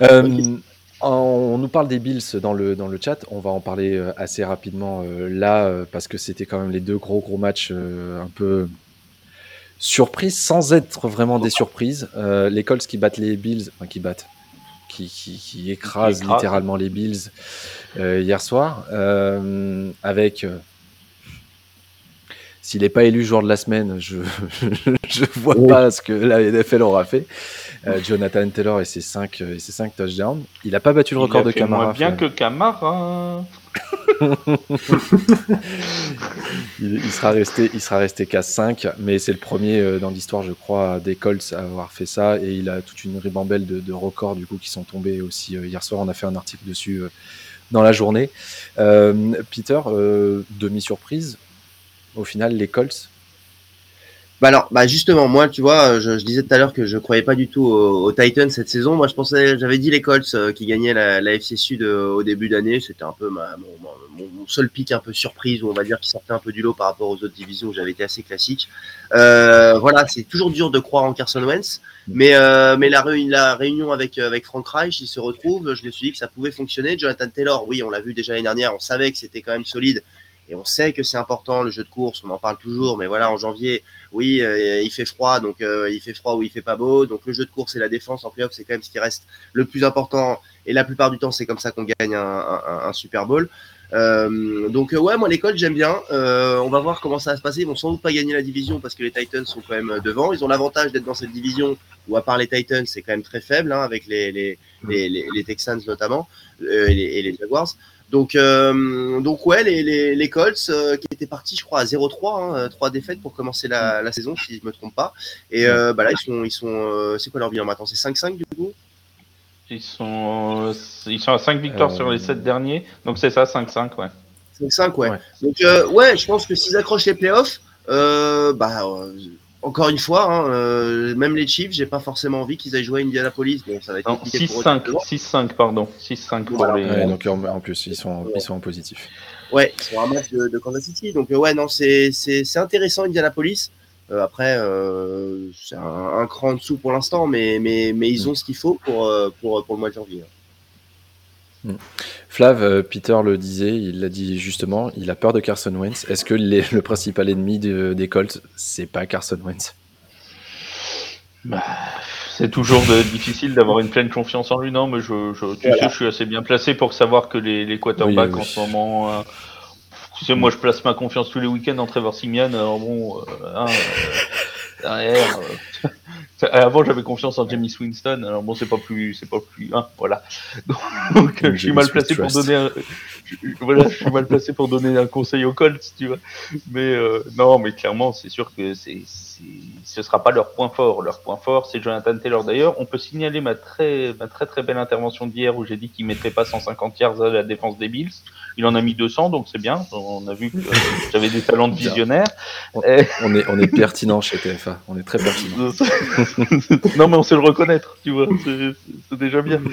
Speaker 1: Euh, on nous parle des Bills dans le, dans le chat. On va en parler euh, assez rapidement euh, là, parce que c'était quand même les deux gros gros matchs euh, un peu surprises, sans être vraiment des surprises. Euh, les Colts qui battent les Bills, enfin qui battent, qui, qui, qui écrasent
Speaker 3: Qui écrasent.
Speaker 1: littéralement les Bills euh, hier soir, euh, avec. euh, s'il n'est pas élu joueur de la semaine, je <laughs> je vois
Speaker 2: Oui.
Speaker 1: pas ce que la NFL aura fait. Euh, Jonathan Taylor et ses 5 et ses cinq touchdowns. Il n'a pas battu le
Speaker 3: Il
Speaker 1: record
Speaker 3: a
Speaker 1: de
Speaker 3: fait
Speaker 1: Camara.
Speaker 3: moins bien
Speaker 1: finalement.
Speaker 3: que Camara. <laughs>
Speaker 1: il, il sera resté, il sera resté qu'à 5, mais c'est le premier euh, dans l'histoire, je crois, des Colts à avoir fait ça. Et il a toute une ribambelle de, de records du coup qui sont tombés aussi euh, hier soir. On a fait un article dessus euh, dans la journée. Euh, Peter, euh, demi surprise. Au final, les Colts.
Speaker 2: Bah alors, bah justement, moi, tu vois, je, je disais tout à l'heure que je croyais pas du tout aux, Titans cette saison. Moi, je pensais, j'avais dit les Colts euh, qui gagnaient la, la FC Sud euh, au début d'année. C'était un peu ma, mon, mon- seul pic un peu surprise, ou on va dire qui sortait un peu du lot par rapport aux autres divisions où j'avais été assez classique. Euh, voilà, c'est toujours dur de croire en Carson Wentz, mais euh, mais la, réu- la réunion avec euh, avec Frank Reich, il se retrouve. Je me suis dit que ça pouvait fonctionner. Jonathan Taylor, oui, on l'a vu déjà l'année dernière. On savait que c'était quand même solide. Et on sait que c'est important le jeu de course, on en parle toujours, mais voilà, en janvier, oui, euh, il fait froid, donc euh, il fait froid ou il fait pas beau. Donc le jeu de course et la défense en playoff, c'est quand même ce qui reste le plus important. Et la plupart du temps, c'est comme ça qu'on gagne un, Super Bowl. Euh, donc ouais, moi l'école j'aime bien. On va voir comment ça va se passer. Ils vont sans doute pas gagner la division parce que les Titans sont quand même devant. Ils ont l'avantage d'être dans cette division où à part les Titans, c'est quand même très faible hein, avec les, Texans notamment et les Jaguars. Donc, euh, donc ouais, les, les, les Colts euh, qui étaient partis, je crois, à 0-3, hein, 3 défaites pour commencer la, la saison, si je me trompe pas. Et euh, bah là, ils sont, ils sont, euh, c'est quoi leur bilan maintenant C'est 5-5 du coup?
Speaker 3: Ils sont, euh, ils sont à 5 victoires
Speaker 1: Euh,
Speaker 3: sur les 7 derniers. Donc c'est ça, 5-5, ouais.
Speaker 2: 5-5, ouais.
Speaker 1: Ouais.
Speaker 2: Donc euh, ouais, je pense que s'ils accrochent les playoffs, euh, bah euh, encore une fois, hein, euh, même les Chiefs, j'ai pas forcément envie qu'ils aillent jouer à Indianapolis. Bon, ça va être
Speaker 3: Non,
Speaker 2: compliqué pour eux.
Speaker 3: 6-5, 6-5, pardon. 6-5 pour
Speaker 2: Voilà.
Speaker 3: les.
Speaker 1: Ouais, donc en, en plus, ils sont, ils sont en positif.
Speaker 2: Ouais, sur un match de, de Kansas City. Donc euh, ouais, non, c'est c'est c'est intéressant Indianapolis. après, c'est un, cran en dessous pour l'instant, mais, mais, mais ils ont ce qu'il faut pour, pour, pour le mois de janvier.
Speaker 1: Hmm. Flav, Peter le disait, il l'a dit justement, il a peur de Carson Wentz. Est-ce que le principal ennemi des Colts, c'est pas Carson Wentz?
Speaker 3: Bah, c'est toujours difficile d'avoir une pleine confiance en lui, non Mais je, je tu sais, je suis assez bien placé pour savoir que les, les quarterbacks en ce moment. Euh, tu sais, moi, je place ma confiance tous les week-ends en Trevor Simian. Alors bon, euh, hein, euh, derrière, Avant, j'avais confiance en Jamie Winston. Alors bon, c'est pas plus, c'est pas plus, hein, voilà. <laughs> Donc, je suis mal placé pour donner, un, <laughs> voilà, je suis mal placé pour donner un conseil aux Colts, tu vois. Mais euh, non, mais clairement, c'est sûr que c'est, ce sera pas leur point fort. Leur point fort, c'est Jonathan Taylor. D'ailleurs, on peut signaler ma très, ma très très belle intervention d'hier où j'ai dit qu'il mettrait pas 150 yards à la défense des Bills. Il en a mis 200, donc c'est bien. On a vu que j'avais des talents de visionnaire.
Speaker 1: On, est, on est pertinent chez TFA. On est très pertinent. <laughs>
Speaker 3: non, mais on sait le reconnaître, tu vois. C'est déjà bien. <laughs>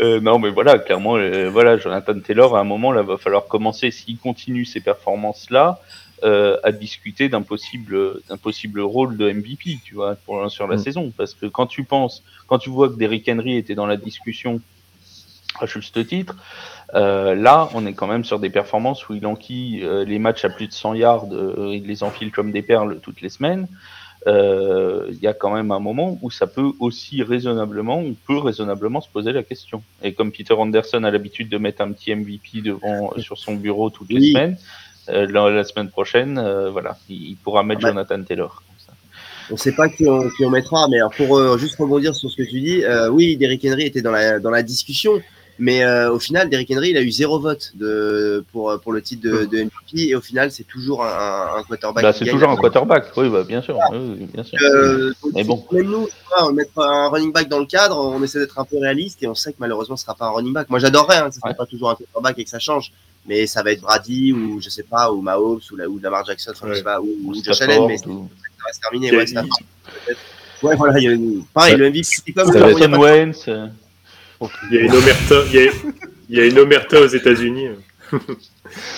Speaker 3: Euh, non, mais voilà, clairement, euh, voilà, Jonathan Taylor, à un moment, là, va falloir commencer, s'il continue ces performances-là, euh, à discuter d'un possible, d'un possible rôle de MVP, tu vois, pour, sur la mm. saison. Parce que quand tu penses, quand tu vois que Derrick Henry était dans la discussion à juste titre, euh, là, on est quand même sur des performances où il enquille euh, les matchs à plus de 100 yards, il les enfile comme des perles toutes les semaines. Euh, il y a quand même un moment où ça peut aussi raisonnablement, on peut raisonnablement se poser la question. Et comme Peter Anderson a l'habitude de mettre un petit MVP devant <laughs> sur son bureau toutes les semaines, la, semaine prochaine, voilà, il, pourra mettre Jonathan Taylor.
Speaker 2: On ne sait pas qui on, qui on, mettra, mais pour juste rebondir sur ce que tu dis, oui, Derrick Henry était dans la, dans la discussion, mais euh, au final, Derrick Henry, il a eu zéro vote de, pour, pour le titre de, de MVP. Et au final, c'est toujours un, un quarterback.
Speaker 3: Bah, c'est toujours un quarterback, oui, bah, bien sûr. Oui, bien sûr.
Speaker 2: Euh, Mais bon. Même nous, on mettre un running back dans le cadre, on essaie d'être un peu réaliste et on sait que malheureusement, ce sera pas un running back. Moi, j'adorerais, hein, ce ne pas toujours un quarterback et que ça change. Mais ça va être Brady ou je sais pas, ou Mahomes ou, la, ou Lamar Jackson, enfin, je sais pas, ou, ou Josh Allen, mais ou... ça va se terminer. Ouais, ça, ouais, voilà, il y a une... pareil, le MVP, c'est comme
Speaker 3: ça. Wentz.
Speaker 4: Il y a une omerta, il y a, une omerta aux États-Unis.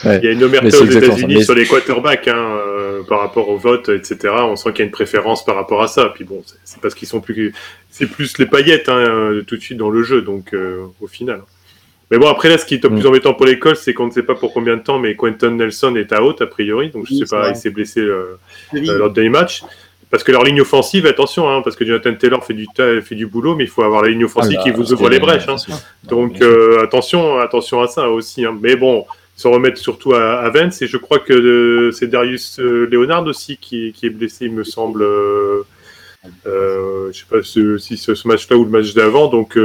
Speaker 4: il y a une omerta aux États-Unis <laughs> sur les quarterbacks hein, euh, par rapport au vote, etc. On sent qu'il y a une préférence par rapport à ça. Puis bon, c'est parce qu'ils sont plus, c'est plus les paillettes hein, tout de suite dans le jeu, donc euh, au final. Mais bon, après là, ce qui est le plus mm. embêtant pour l'école, c'est qu'on ne sait pas pour combien de temps, mais Quentin Nelson est à haute a priori, donc je ne sais pas, il s'est blessé euh, lors du dernier match. Parce que leur ligne offensive, attention, hein, parce que Jonathan Taylor fait du, fait du boulot, mais il faut avoir la ligne offensive ah qui bah, vous ouvre les brèches. Hein. Donc euh, attention, attention à ça aussi. Hein. Mais bon, se remettre surtout à, à, Vence, et je crois que euh, c'est Darius euh, Leonard aussi qui, qui, est blessé, il me semble. Euh, je sais pas si c'est ce match-là ou le match d'avant. Donc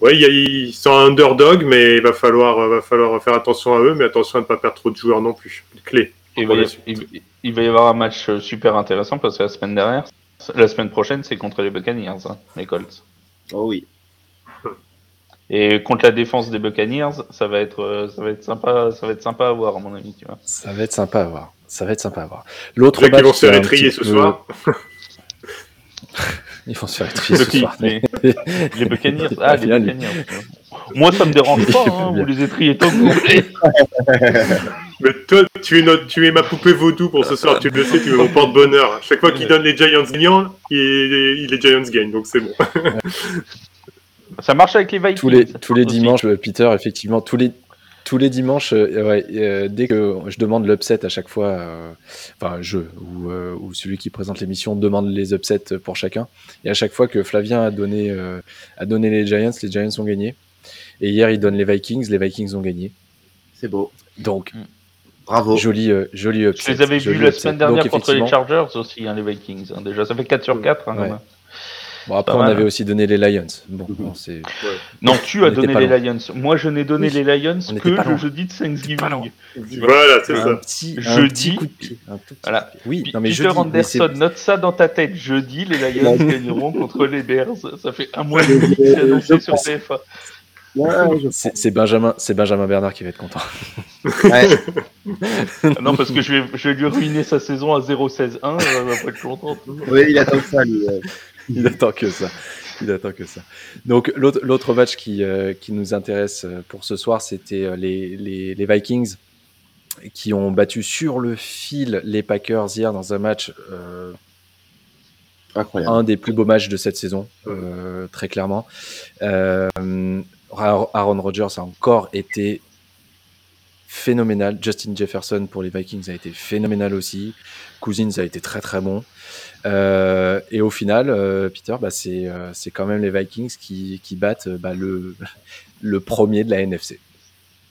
Speaker 4: ouais, ils sont un underdog, mais il va falloir, va falloir faire attention à eux, mais attention à ne pas perdre trop de joueurs non plus. Clé.
Speaker 3: Il va, il, va, y avoir un match euh, super intéressant parce que la semaine dernière, la semaine prochaine, c'est contre les Buccaneers, hein, les Colts.
Speaker 2: Oh oui.
Speaker 3: Et contre la défense des Buccaneers, ça va être, euh, ça va être sympa, ça va être sympa à voir à mon avis, tu vois.
Speaker 1: Ça va être sympa à voir. Ça va être sympa à voir. L'autre
Speaker 4: match, ils vont se faire étrier ce soir. <laughs>
Speaker 1: ils vont se faire <laughs> étrier ce soir.
Speaker 3: Les, les Buccaneers, <laughs> ah les Buccaneers. Moi, ça me dérange <laughs> pas, hein, vous les étriez tant que vous voulez.
Speaker 4: Mais toi, tu es, notre, tu es ma poupée vaudou pour ce soir, tu le sais, tu es mon porte-bonheur. Chaque fois qu'il donne les Giants gagnants, il, les Giants gagnent, donc c'est bon.
Speaker 3: Ça marche avec les Vikings.
Speaker 1: Tous les, tous les dimanches, Peter, effectivement, tous les, tous les dimanches, euh, ouais, euh, dès que je demande l'upset à chaque fois, euh, enfin je ou, ou, celui qui présente l'émission demande les upsets pour chacun, et à chaque fois que Flavien a donné, a donné les Giants, les Giants ont gagné. Et hier, il donne les Vikings, les Vikings ont gagné.
Speaker 2: C'est beau.
Speaker 1: Donc, mm. bravo. Joli, euh, joli
Speaker 3: upset. Je les avais vus la semaine dernière contre les Chargers aussi, hein, les Vikings. Hein, déjà, ça fait 4 sur 4. Hein,
Speaker 1: Bon, après, on avait aussi donné les Lions. Bon, bon
Speaker 3: c'est... Non, tu as donné les Lions. Moi, je n'ai donné les Lions que le jeudi de Thanksgiving.
Speaker 4: Voilà, c'est ça.
Speaker 3: Petit, jeudi. coup de pied. Voilà. Oui, non, mais Peter jeudi, Anderson, note ça dans ta tête. Jeudi, les Lions gagneront contre les Bears. Ça fait un mois et demi que c'est annoncé sur TFA
Speaker 1: c'est Benjamin, c'est Benjamin Bernard qui va être content. <laughs>
Speaker 3: non, parce que je vais, je vais, lui ruiner sa saison à 0-16-1, il va pas être content.
Speaker 2: Oui, il attend ça, lui.
Speaker 1: Il attend que ça. Il attend que ça. Donc l'autre match qui, euh, qui nous intéresse euh, pour ce soir, c'était euh, les, les, les, Vikings qui ont battu sur le fil les Packers hier dans un match
Speaker 2: Incroyable.
Speaker 1: un des plus beaux matchs de cette saison, très clairement. Euh, Aaron Rodgers a encore été phénoménal. Justin Jefferson pour les Vikings a été phénoménal aussi. Cousins a été très très bon. Euh, et au final, euh, Peter, bah, euh, c'est quand même les Vikings qui, qui battent bah, le, <laughs> le premier de la NFC.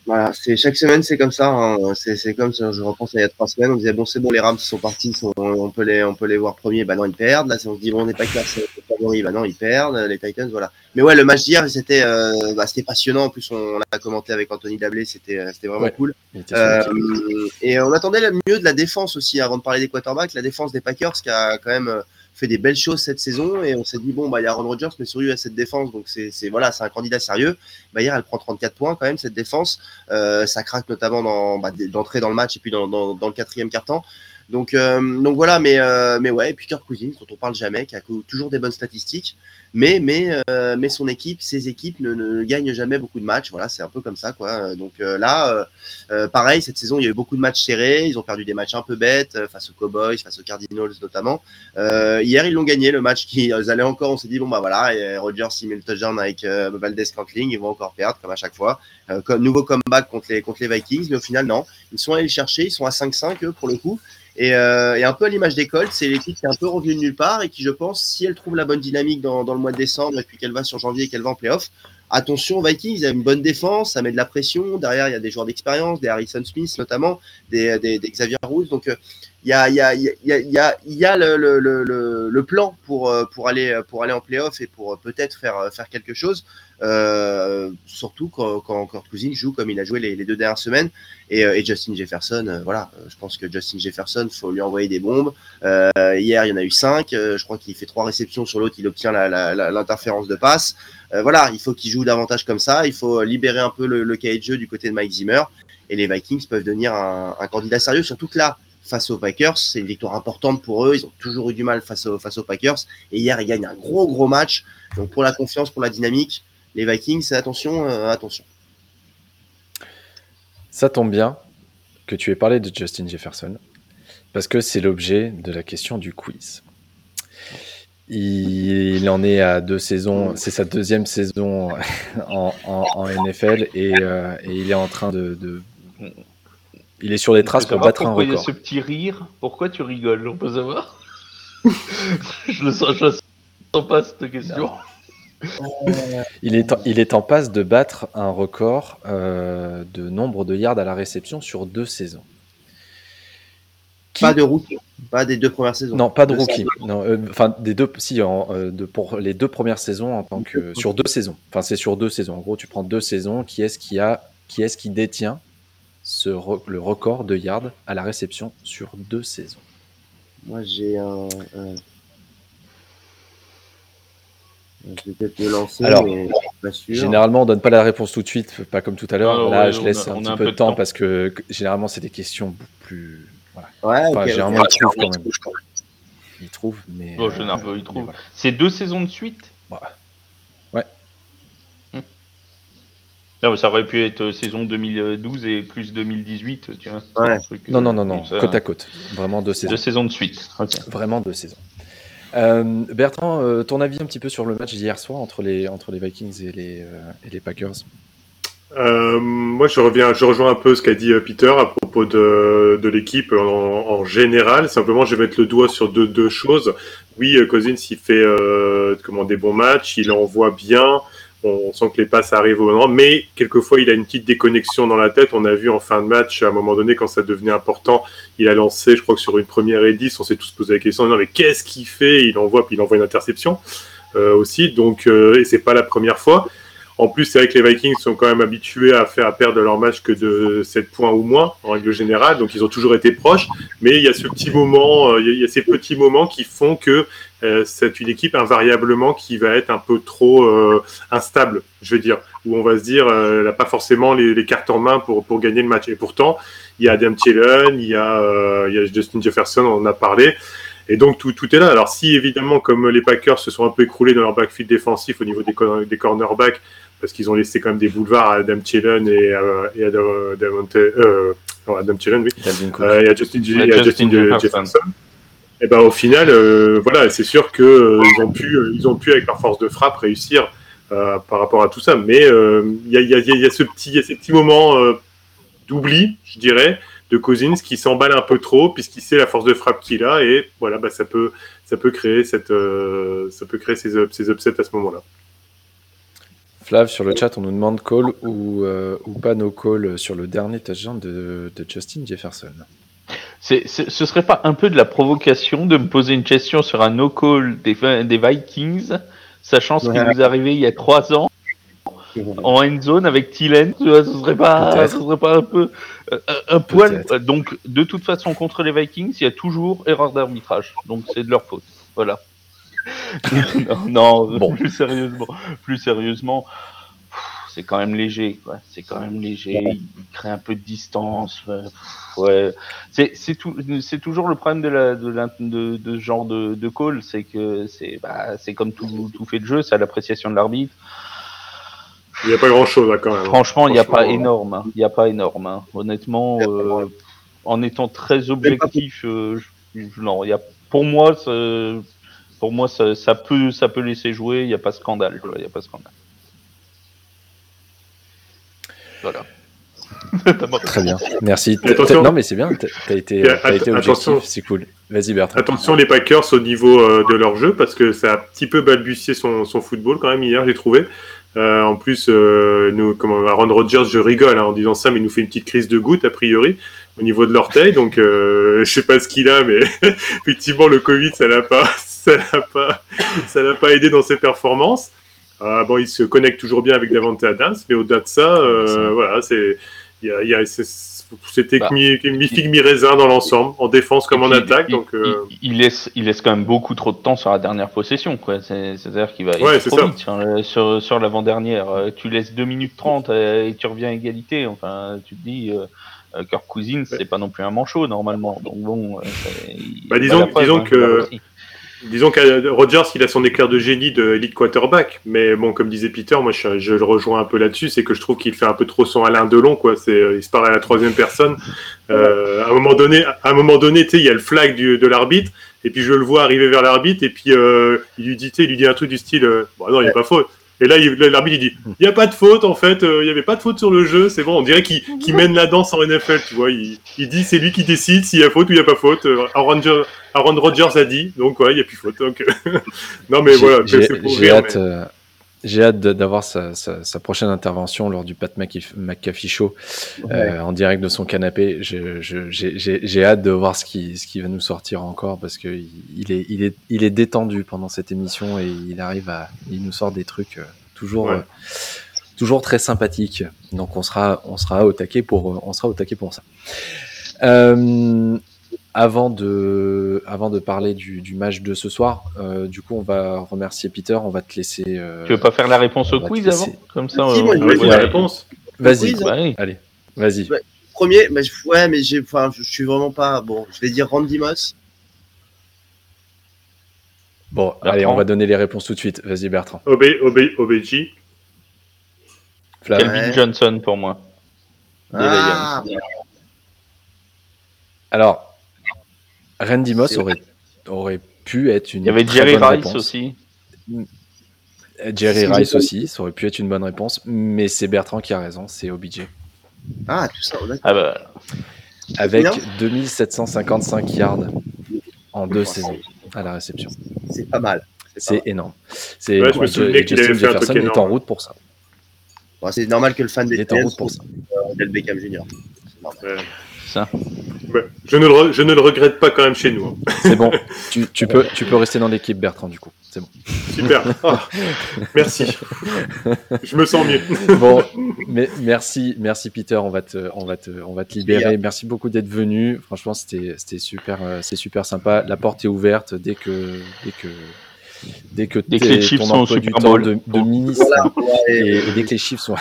Speaker 2: Voilà, c'est chaque semaine c'est comme ça. Hein. C'est comme je repense à il y a trois semaines, on disait bon c'est bon les Rams sont partis, on peut les on peut les voir premiers, bah non ils perdent. Là on se dit bon on n'est pas classé favori, bah non ils perdent. Les Titans voilà. Mais ouais le match d'hier c'était euh, bah, c'était passionnant. En plus on, l'a commenté avec Anthony Dablé, c'était c'était vraiment cool. Euh, et on attendait le mieux de la défense aussi avant de parler des quarterbacks, la défense des Packers qui a quand même fait des belles choses cette saison et on s'est dit bon bah il y a Aaron Rodgers mais sur lui à cette défense donc c'est voilà c'est un candidat sérieux. Bah hier elle prend 34 points quand même cette défense. Euh, ça craque notamment dans bah, dans le match et puis dans, dans, le quatrième quart-temps donc, euh, donc voilà, mais, euh, mais ouais, et puis Kirk Cousins, dont on parle jamais, qui a toujours des bonnes statistiques, mais, mais, euh, mais son équipe, ses équipes ne, ne, gagnent jamais beaucoup de matchs. Voilà, c'est un peu comme ça, quoi. Donc là, pareil, cette saison, il y a eu beaucoup de matchs serrés. Ils ont perdu des matchs un peu bêtes face aux Cowboys, face aux Cardinals notamment. hier, ils l'ont gagné, le match qu'ils <laughs> allaient encore. On s'est dit, bon, bah voilà, et Rodgers, il met le avec Valdez Cantling, ils vont encore perdre, comme à chaque fois. comme, nouveau comeback contre les, contre les Vikings, mais au final, non. Ils sont allés le chercher, ils sont à 5-5, eux, pour le coup. Et, euh, un peu à l'image des Colts, c'est l'équipe qui est un peu revenue de nulle part et qui, je pense, si elle trouve la bonne dynamique dans, le mois de décembre et puis qu'elle va sur janvier et qu'elle va en playoff, attention, Vikings, ils ont une bonne défense, ça met de la pression. Derrière, il y a des joueurs d'expérience, des Harrison Smith notamment, des, Xavier Rose. Donc, il y a, y a, y a, y a, y a le, le, le, le, plan pour, pour, aller, pour aller en playoff et pour peut-être faire, faire quelque chose. Euh, surtout quand, quand, Kurt Cousins joue comme il a joué les, les deux dernières semaines. Et, Justin Jefferson, euh, voilà, je pense que Justin Jefferson, faut lui envoyer des bombes. Euh, hier, il y en a eu cinq. je crois qu'il fait trois réceptions sur l'autre, il obtient l'interférence de passe. voilà, il faut qu'il joue davantage comme ça. Il faut libérer un peu le, le cahier de jeu du côté de Mike Zimmer. Et les Vikings peuvent devenir un, un candidat sérieux, surtout que là, face aux Packers. C'est une victoire importante pour eux. Ils ont toujours eu du mal face aux, Packers. Et hier, ils gagnent un gros, gros match. Donc, pour la confiance, pour la dynamique, les Vikings, attention, euh, attention.
Speaker 1: Ça tombe bien que tu aies parlé de Justin Jefferson, parce que c'est l'objet de la question du quiz. Il en est à deux saisons, c'est sa deuxième saison <laughs> en, NFL euh, et, il est en train de, il est sur des traces pour battre un record.
Speaker 3: A ce petit rire. Pourquoi tu rigoles On peut savoir? <laughs> je ne sens, sens, pas cette question. <laughs>
Speaker 1: il, est en, il est en passe de battre un record euh, de nombre de yards à la réception sur deux saisons.
Speaker 2: Qui... Pas de rookie, pas des deux premières saisons.
Speaker 1: Non, pas de rookie. Non, euh, enfin des deux, si en, euh, de, pour les deux premières saisons en tant que sur deux saisons. Enfin, c'est sur deux saisons. En gros, tu prends deux saisons. Qui est-ce qui a, qui est-ce qui détient ce re, le record de yards à la réception sur deux saisons
Speaker 2: Moi, j'ai un, un... Je vais peut-être le lancer,
Speaker 1: Alors,
Speaker 2: mais pas sûr.
Speaker 1: Généralement, on donne pas la réponse tout de suite, pas comme tout à l'heure. Là, ouais, je laisse a, un petit un peu de temps, temps, parce que généralement, c'est des questions plus. Voilà.
Speaker 2: Ouais,
Speaker 1: enfin,
Speaker 2: okay,
Speaker 1: généralement,
Speaker 2: okay.
Speaker 1: ils trouvent quand même. Ils trouvent, mais.
Speaker 3: Je euh, ils trouvent. Voilà. C'est deux saisons de suite?
Speaker 1: Ouais. ouais.
Speaker 3: Hum. Non, ça aurait pu être saison 2012 et plus 2018, tu vois.
Speaker 2: Ouais.
Speaker 3: Truc,
Speaker 1: non, non, non, non, côte à côte. Vraiment deux saisons.
Speaker 3: Deux saisons de suite. Okay.
Speaker 1: Vraiment deux saisons. Euh, Bertrand, euh, ton avis un petit peu sur le match d'hier soir entre les, entre les Vikings et les, euh, et les Packers?
Speaker 4: Euh, moi, je reviens, je rejoins un peu ce qu'a dit Peter à propos de, de l'équipe en, en, général. Simplement, je vais mettre le doigt sur deux, deux choses. Oui, Cousins, il fait comment, des bons matchs, il envoie bien. On sent que les passes arrivent au moment, mais quelquefois il a une petite déconnexion dans la tête. On a vu en fin de match, à un moment donné, quand ça devenait important, il a lancé, je crois que sur une première et 10, on s'est tous posé la question, non mais qu'est-ce qu'il fait? Il envoie, puis il envoie une interception euh, aussi, donc euh, et c'est pas la première fois. En plus, c'est vrai que les Vikings sont quand même habitués à faire perdre leur match que de 7 points ou moins, en règle générale. Donc, ils ont toujours été proches. Mais il y a ce petit moment, euh, il y a ces petits moments qui font que c'est une équipe invariablement qui va être un peu trop euh, instable, je veux dire, où on va se dire, euh, elle n'a pas forcément les, les, cartes en main pour, pour gagner le match. Et pourtant, il y a Adam Thielen, il y a, euh, il y a Justin Jefferson, on en a parlé. Et donc tout, tout est là. Alors si évidemment, comme les Packers se sont un peu écroulés dans leur backfield défensif au niveau des, des cornerbacks, parce qu'ils ont laissé quand même des boulevards à Adam Thielen et, euh, et à Adam, euh, non, Adam Thielen, oui,
Speaker 1: Dalvin Cook.
Speaker 4: euh, et à Justin,
Speaker 3: Ouais,
Speaker 4: et à
Speaker 3: Justin
Speaker 4: Justin
Speaker 3: Jefferson.
Speaker 4: Jefferson. Et ben au final, euh, voilà, c'est sûr que euh, ont pu, euh, ils ont pu avec leur force de frappe réussir par rapport à tout ça. Mais il y, a, ce petit, y a ces petits moments d'oubli, je dirais, de Cousins qui s'emballe un peu trop puisqu'il sait la force de frappe qu'il a et voilà, bah, ça peut, ça peut créer cette, ça peut créer ces, upsets à ce moment-là.
Speaker 1: Flav, sur le chat, on nous demande call ou, pas no call sur le dernier touchdown de Justin Jefferson.
Speaker 3: Ce serait pas un peu de la provocation de me poser une question sur un no-call des, Vi- des Vikings, sachant ce qui nous est arrivé il y a trois ans en end zone avec vois, ce serait pas, ce serait pas un peu euh, un, poil. Euh, Donc, de toute façon, contre les Vikings, il y a toujours erreur d'arbitrage. Donc, c'est de leur faute. Voilà. <laughs> non, non,
Speaker 1: Bon.
Speaker 3: plus sérieusement, plus sérieusement, c'est quand même léger, quoi. C'est quand même léger. Il crée un peu de distance. ouais, c'est c'est tout, c'est toujours le problème de la de, la, de, de ce genre de, de call, c'est que c'est bah, c'est comme tout, tout fait de jeu, c'est à l'appréciation de l'arbitre.
Speaker 4: Il n'y a pas grand-chose là quand même.
Speaker 3: Franchement, il n'y a pas énorme. hein. Il n'y a pas énorme. hein. Honnêtement, euh, en étant très objectif, euh, je- je- non, il y a, pour moi, ça, pour moi, ça, ça peut, ça peut laisser jouer. Il n'y a pas scandale. quoi, Il n'y a pas scandale. Voilà. <laughs>
Speaker 1: Très bien, merci. Non, mais c'est bien, t'as été, été objectif, c'est cool. Vas-y, Bertrand.
Speaker 4: Attention les Packers au niveau euh, de leur jeu parce que ça a un petit peu balbutié son, son football quand même hier, j'ai trouvé. Euh, en plus, euh, nous, comment, Aaron Rodgers, je rigole hein, en disant ça, mais il nous fait une petite crise de goutte a priori au niveau de l'orteil. Donc, euh, <laughs> je sais pas ce qu'il a, mais <laughs> effectivement, le Covid, ça l'a pas, ça l'a pas, ça l'a pas aidé dans ses performances. Euh, bon, il se connecte toujours bien avec Davante Adams, mais au-delà de ça, euh, voilà, c'est, il y a, y a, c'est-
Speaker 3: Bah,
Speaker 4: mi, mi figue mi raisin dans l'ensemble, en défense comme en attaque.
Speaker 3: il,
Speaker 4: Donc, euh,
Speaker 3: il, il laisse, il laisse quand même beaucoup trop de temps sur la dernière possession. quoi. C'est-à-dire qu'il va
Speaker 4: Ouais,
Speaker 3: trop
Speaker 4: ça.
Speaker 3: vite sur, sur, sur l'avant-dernière. Euh, Tu laisses 2 minutes 30 euh, et tu reviens à égalité. Enfin, tu te dis, euh, euh, Kirk Cousins, c'est pas non plus un manchot normalement. Donc bon, euh,
Speaker 4: Bah, disons-
Speaker 3: preuve,
Speaker 4: disons
Speaker 3: hein,
Speaker 4: Disons que Rogers, il a son éclair de génie de elite quarterback, mais bon, comme disait Peter, moi je, je le rejoins un peu là-dessus, c'est que je trouve qu'il fait un peu trop son Alain Delon, quoi. C'est, il se parle à la troisième personne. Euh, à un moment donné, à un moment donné, tu sais, il y a le flag du, de l'arbitre, et puis je le vois arriver vers l'arbitre, et puis euh, il lui dit, il lui dit un truc du style, euh, bon non, il n'y a pas faute. Et là, il- l'arbitre il dit, il n'y a pas de faute en fait, euh, il n'y avait pas de faute sur le jeu, c'est bon. On dirait qu'il <laughs> qu'il mène la danse en NFL, tu vois. Il, il dit, c'est lui qui décide s'il y a faute ou il n'y a pas faute. Euh, Aaron, Rodgers- Aaron Rodgers a dit, donc ouais, il n'y a plus faute. Donc, <laughs> non mais voilà, c'est pour
Speaker 1: j'ai
Speaker 4: rire,
Speaker 1: hâte,
Speaker 4: mais-
Speaker 1: euh, j'ai hâte d'avoir sa, sa- sa prochaine intervention lors du Pat McAf- McAfee Show euh, en direct de son canapé. J'ai hâte de voir ce qui, ce qui va nous sortir encore parce que il est, il, est, il est détendu pendant cette émission et il arrive à, il nous sort des trucs euh, toujours,
Speaker 4: Ouais.
Speaker 1: euh, toujours très sympathiques. Donc on sera, on sera au taquet pour, on sera au taquet pour ça. Euh, avant de, avant de parler du, du match de ce soir, euh, du coup, on va remercier Peter. On va te laisser. euh,
Speaker 3: Tu veux pas faire la réponse
Speaker 1: on
Speaker 3: au
Speaker 1: va
Speaker 3: quiz avant Comme ça,
Speaker 2: Si,
Speaker 3: on-
Speaker 2: vais
Speaker 4: vas-y,
Speaker 2: Ouais.
Speaker 4: la réponse.
Speaker 1: Vas-y,
Speaker 3: oui.
Speaker 1: allez, vas-y.
Speaker 2: Ouais. Premier, bah, je- ouais, mais j'ai, enfin, je, suis vraiment pas. Bon, je vais dire Randy Moss.
Speaker 1: Bon,
Speaker 3: Bertrand.
Speaker 1: allez, on va donner les réponses tout de suite. Vas-y, Bertrand.
Speaker 4: OB, OB, OBJ.
Speaker 1: Flav.
Speaker 3: Kelvin
Speaker 2: Ouais.
Speaker 3: Johnson pour moi.
Speaker 2: Ah,
Speaker 1: Alors, Randy Moss aurait, aurait pu être une.
Speaker 3: Il y avait Jerry Rice
Speaker 1: réponse.
Speaker 3: aussi.
Speaker 1: Jerry
Speaker 2: C'est-
Speaker 1: Rice aussi, ça aurait pu être une bonne réponse, mais c'est Bertrand qui a raison, c'est OBJ.
Speaker 2: ah, tout ça.
Speaker 3: Ah bah,
Speaker 1: Avec
Speaker 2: Combien
Speaker 1: 2755 yards en deux saisons à la réception.
Speaker 2: C'est pas mal. C'est,
Speaker 1: énorme. C'est
Speaker 4: Ouais, je me qu'il avait fait un
Speaker 1: est en route pour ça.
Speaker 2: Bon, c'est normal que le fan
Speaker 1: Il
Speaker 2: des
Speaker 1: est en route pour ça.
Speaker 2: soit Odell Beckham c'est
Speaker 3: ça.
Speaker 4: Je, ne le re- je ne le regrette pas quand même chez nous. hein.
Speaker 1: C'est bon. <laughs> tu, tu peux, tu peux rester dans l'équipe, Bertrand, du coup. C'est bon.
Speaker 4: Super. Ah, merci. Je me sens mieux. <laughs>
Speaker 1: Bon, mais merci, merci Peter. On va te, on va te, on va te libérer. Merci beaucoup d'être venu. Franchement, c'était, c'était super, euh, c'est super sympa. La porte est ouverte dès que, dès que, dès que,
Speaker 3: Dès que les
Speaker 1: ton
Speaker 3: sont
Speaker 1: du temps de, de ministre
Speaker 2: Voilà.
Speaker 1: et, dès que les chiffres sont.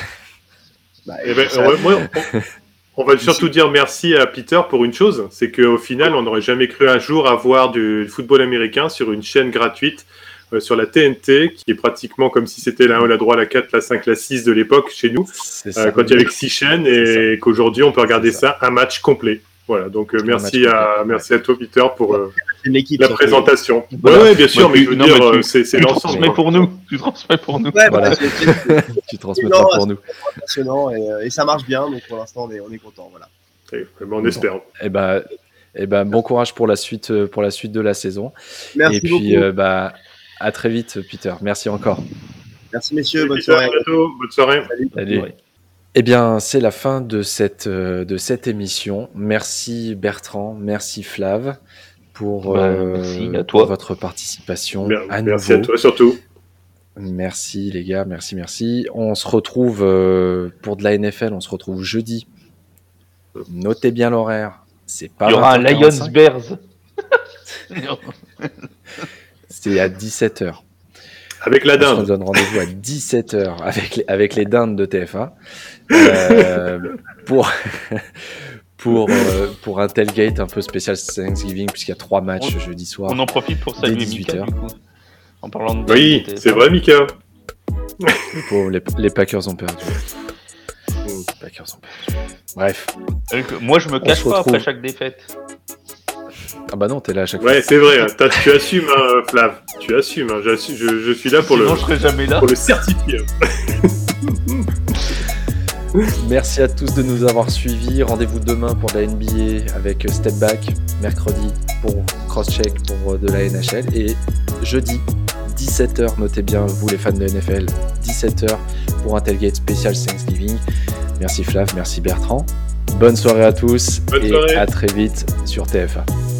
Speaker 2: bah,
Speaker 4: Eh ben,
Speaker 2: ça-
Speaker 4: ouais, moi, on, <laughs> on va surtout dire merci à Peter pour une chose, c'est qu'au final, on n'aurait jamais cru un jour avoir du football américain sur une chaîne gratuite euh, sur la TNT, qui est pratiquement comme si c'était la 1, la 3, la 4, la 5, la 6 de l'époque chez nous, euh, quand il y avait que 6 chaînes, et qu'aujourd'hui, on peut regarder ça. un match complet. Voilà, donc euh, merci à, merci à toi, Peter, pour euh, la présentation.
Speaker 3: Voilà.
Speaker 4: Ouais, bien sûr,
Speaker 3: Ouais,
Speaker 4: mais
Speaker 3: tu-
Speaker 4: je veux
Speaker 3: non,
Speaker 4: dire, euh, c'est c'est
Speaker 3: Tu
Speaker 4: l'ensemble.
Speaker 3: transmets pour nous. <laughs> Tu transmets pour nous.
Speaker 2: Ouais,
Speaker 1: Voilà.
Speaker 2: c'est <laughs>
Speaker 1: tu transmettras
Speaker 2: Non,
Speaker 1: pour nous.
Speaker 2: impressionnant et, euh, et ça marche bien. Donc pour l'instant, on est, on est content. Voilà.
Speaker 4: Et, ben, on espère.
Speaker 1: Eh ben, eh ben, bon courage pour la suite, euh, pour la suite de la saison.
Speaker 2: Merci
Speaker 1: Et puis,
Speaker 2: beaucoup.
Speaker 1: euh, bah, à très vite, Peter. Merci encore.
Speaker 2: Merci messieurs. Bonne
Speaker 4: Peter, à
Speaker 2: soirée.
Speaker 4: bientôt. Bonne soirée.
Speaker 1: Salut.
Speaker 3: Ouais.
Speaker 1: Eh bien, c'est la fin de cette, euh, de cette émission. Merci Bertrand, merci Flav pour,
Speaker 3: Bah,
Speaker 1: euh,
Speaker 3: merci à toi.
Speaker 1: pour votre participation
Speaker 4: Bien,
Speaker 1: à
Speaker 4: Merci à toi surtout.
Speaker 1: Merci les gars, merci, merci. On se retrouve euh, pour de la NFL, on se retrouve jeudi. Notez bien l'horaire. C'est pas
Speaker 3: Il y aura un
Speaker 1: 20h45,
Speaker 3: Lions Bears. <laughs> <laughs>
Speaker 1: C'est à 17h.
Speaker 4: Avec la
Speaker 1: On se
Speaker 4: dinde.
Speaker 1: donne rendez-vous à <laughs> 17h avec les, avec les dindes de TF1 euh, pour, <laughs> pour, euh, pour un tailgate un peu spécial Thanksgiving, puisqu'il y a trois matchs jeudi soir.
Speaker 3: On en profite pour saluer
Speaker 1: 18
Speaker 3: Mika,
Speaker 1: heures.
Speaker 3: du coup. En parlant de
Speaker 4: Oui, c'est vrai, Mika.
Speaker 1: Les, les Packers ont perdu.
Speaker 4: Mm.
Speaker 1: Les Packers ont perdu. Bref.
Speaker 3: Moi, je me cache pas
Speaker 1: retrouve.
Speaker 3: après chaque défaite.
Speaker 1: Ah bah non, t'es là à chaque
Speaker 4: Ouais, c'est vrai. hein. T'as- Tu assumes, hein, Flav. Tu assumes. hein. Je, je suis là pour
Speaker 3: Sinon,
Speaker 4: le,
Speaker 3: je serais jamais là.
Speaker 4: pour le certifier. <laughs>
Speaker 1: Merci à tous de nous avoir suivis. Rendez-vous demain pour la NBA avec Step Back, mercredi pour Crosscheck pour euh, de la NHL et jeudi 17h, notez bien vous les fans de NFL, 17h pour un tailgate spécial Thanksgiving. Merci Flav, merci Bertrand. Bonne soirée à tous
Speaker 4: Bonne
Speaker 1: et
Speaker 4: soirée.
Speaker 1: à très vite sur TF1.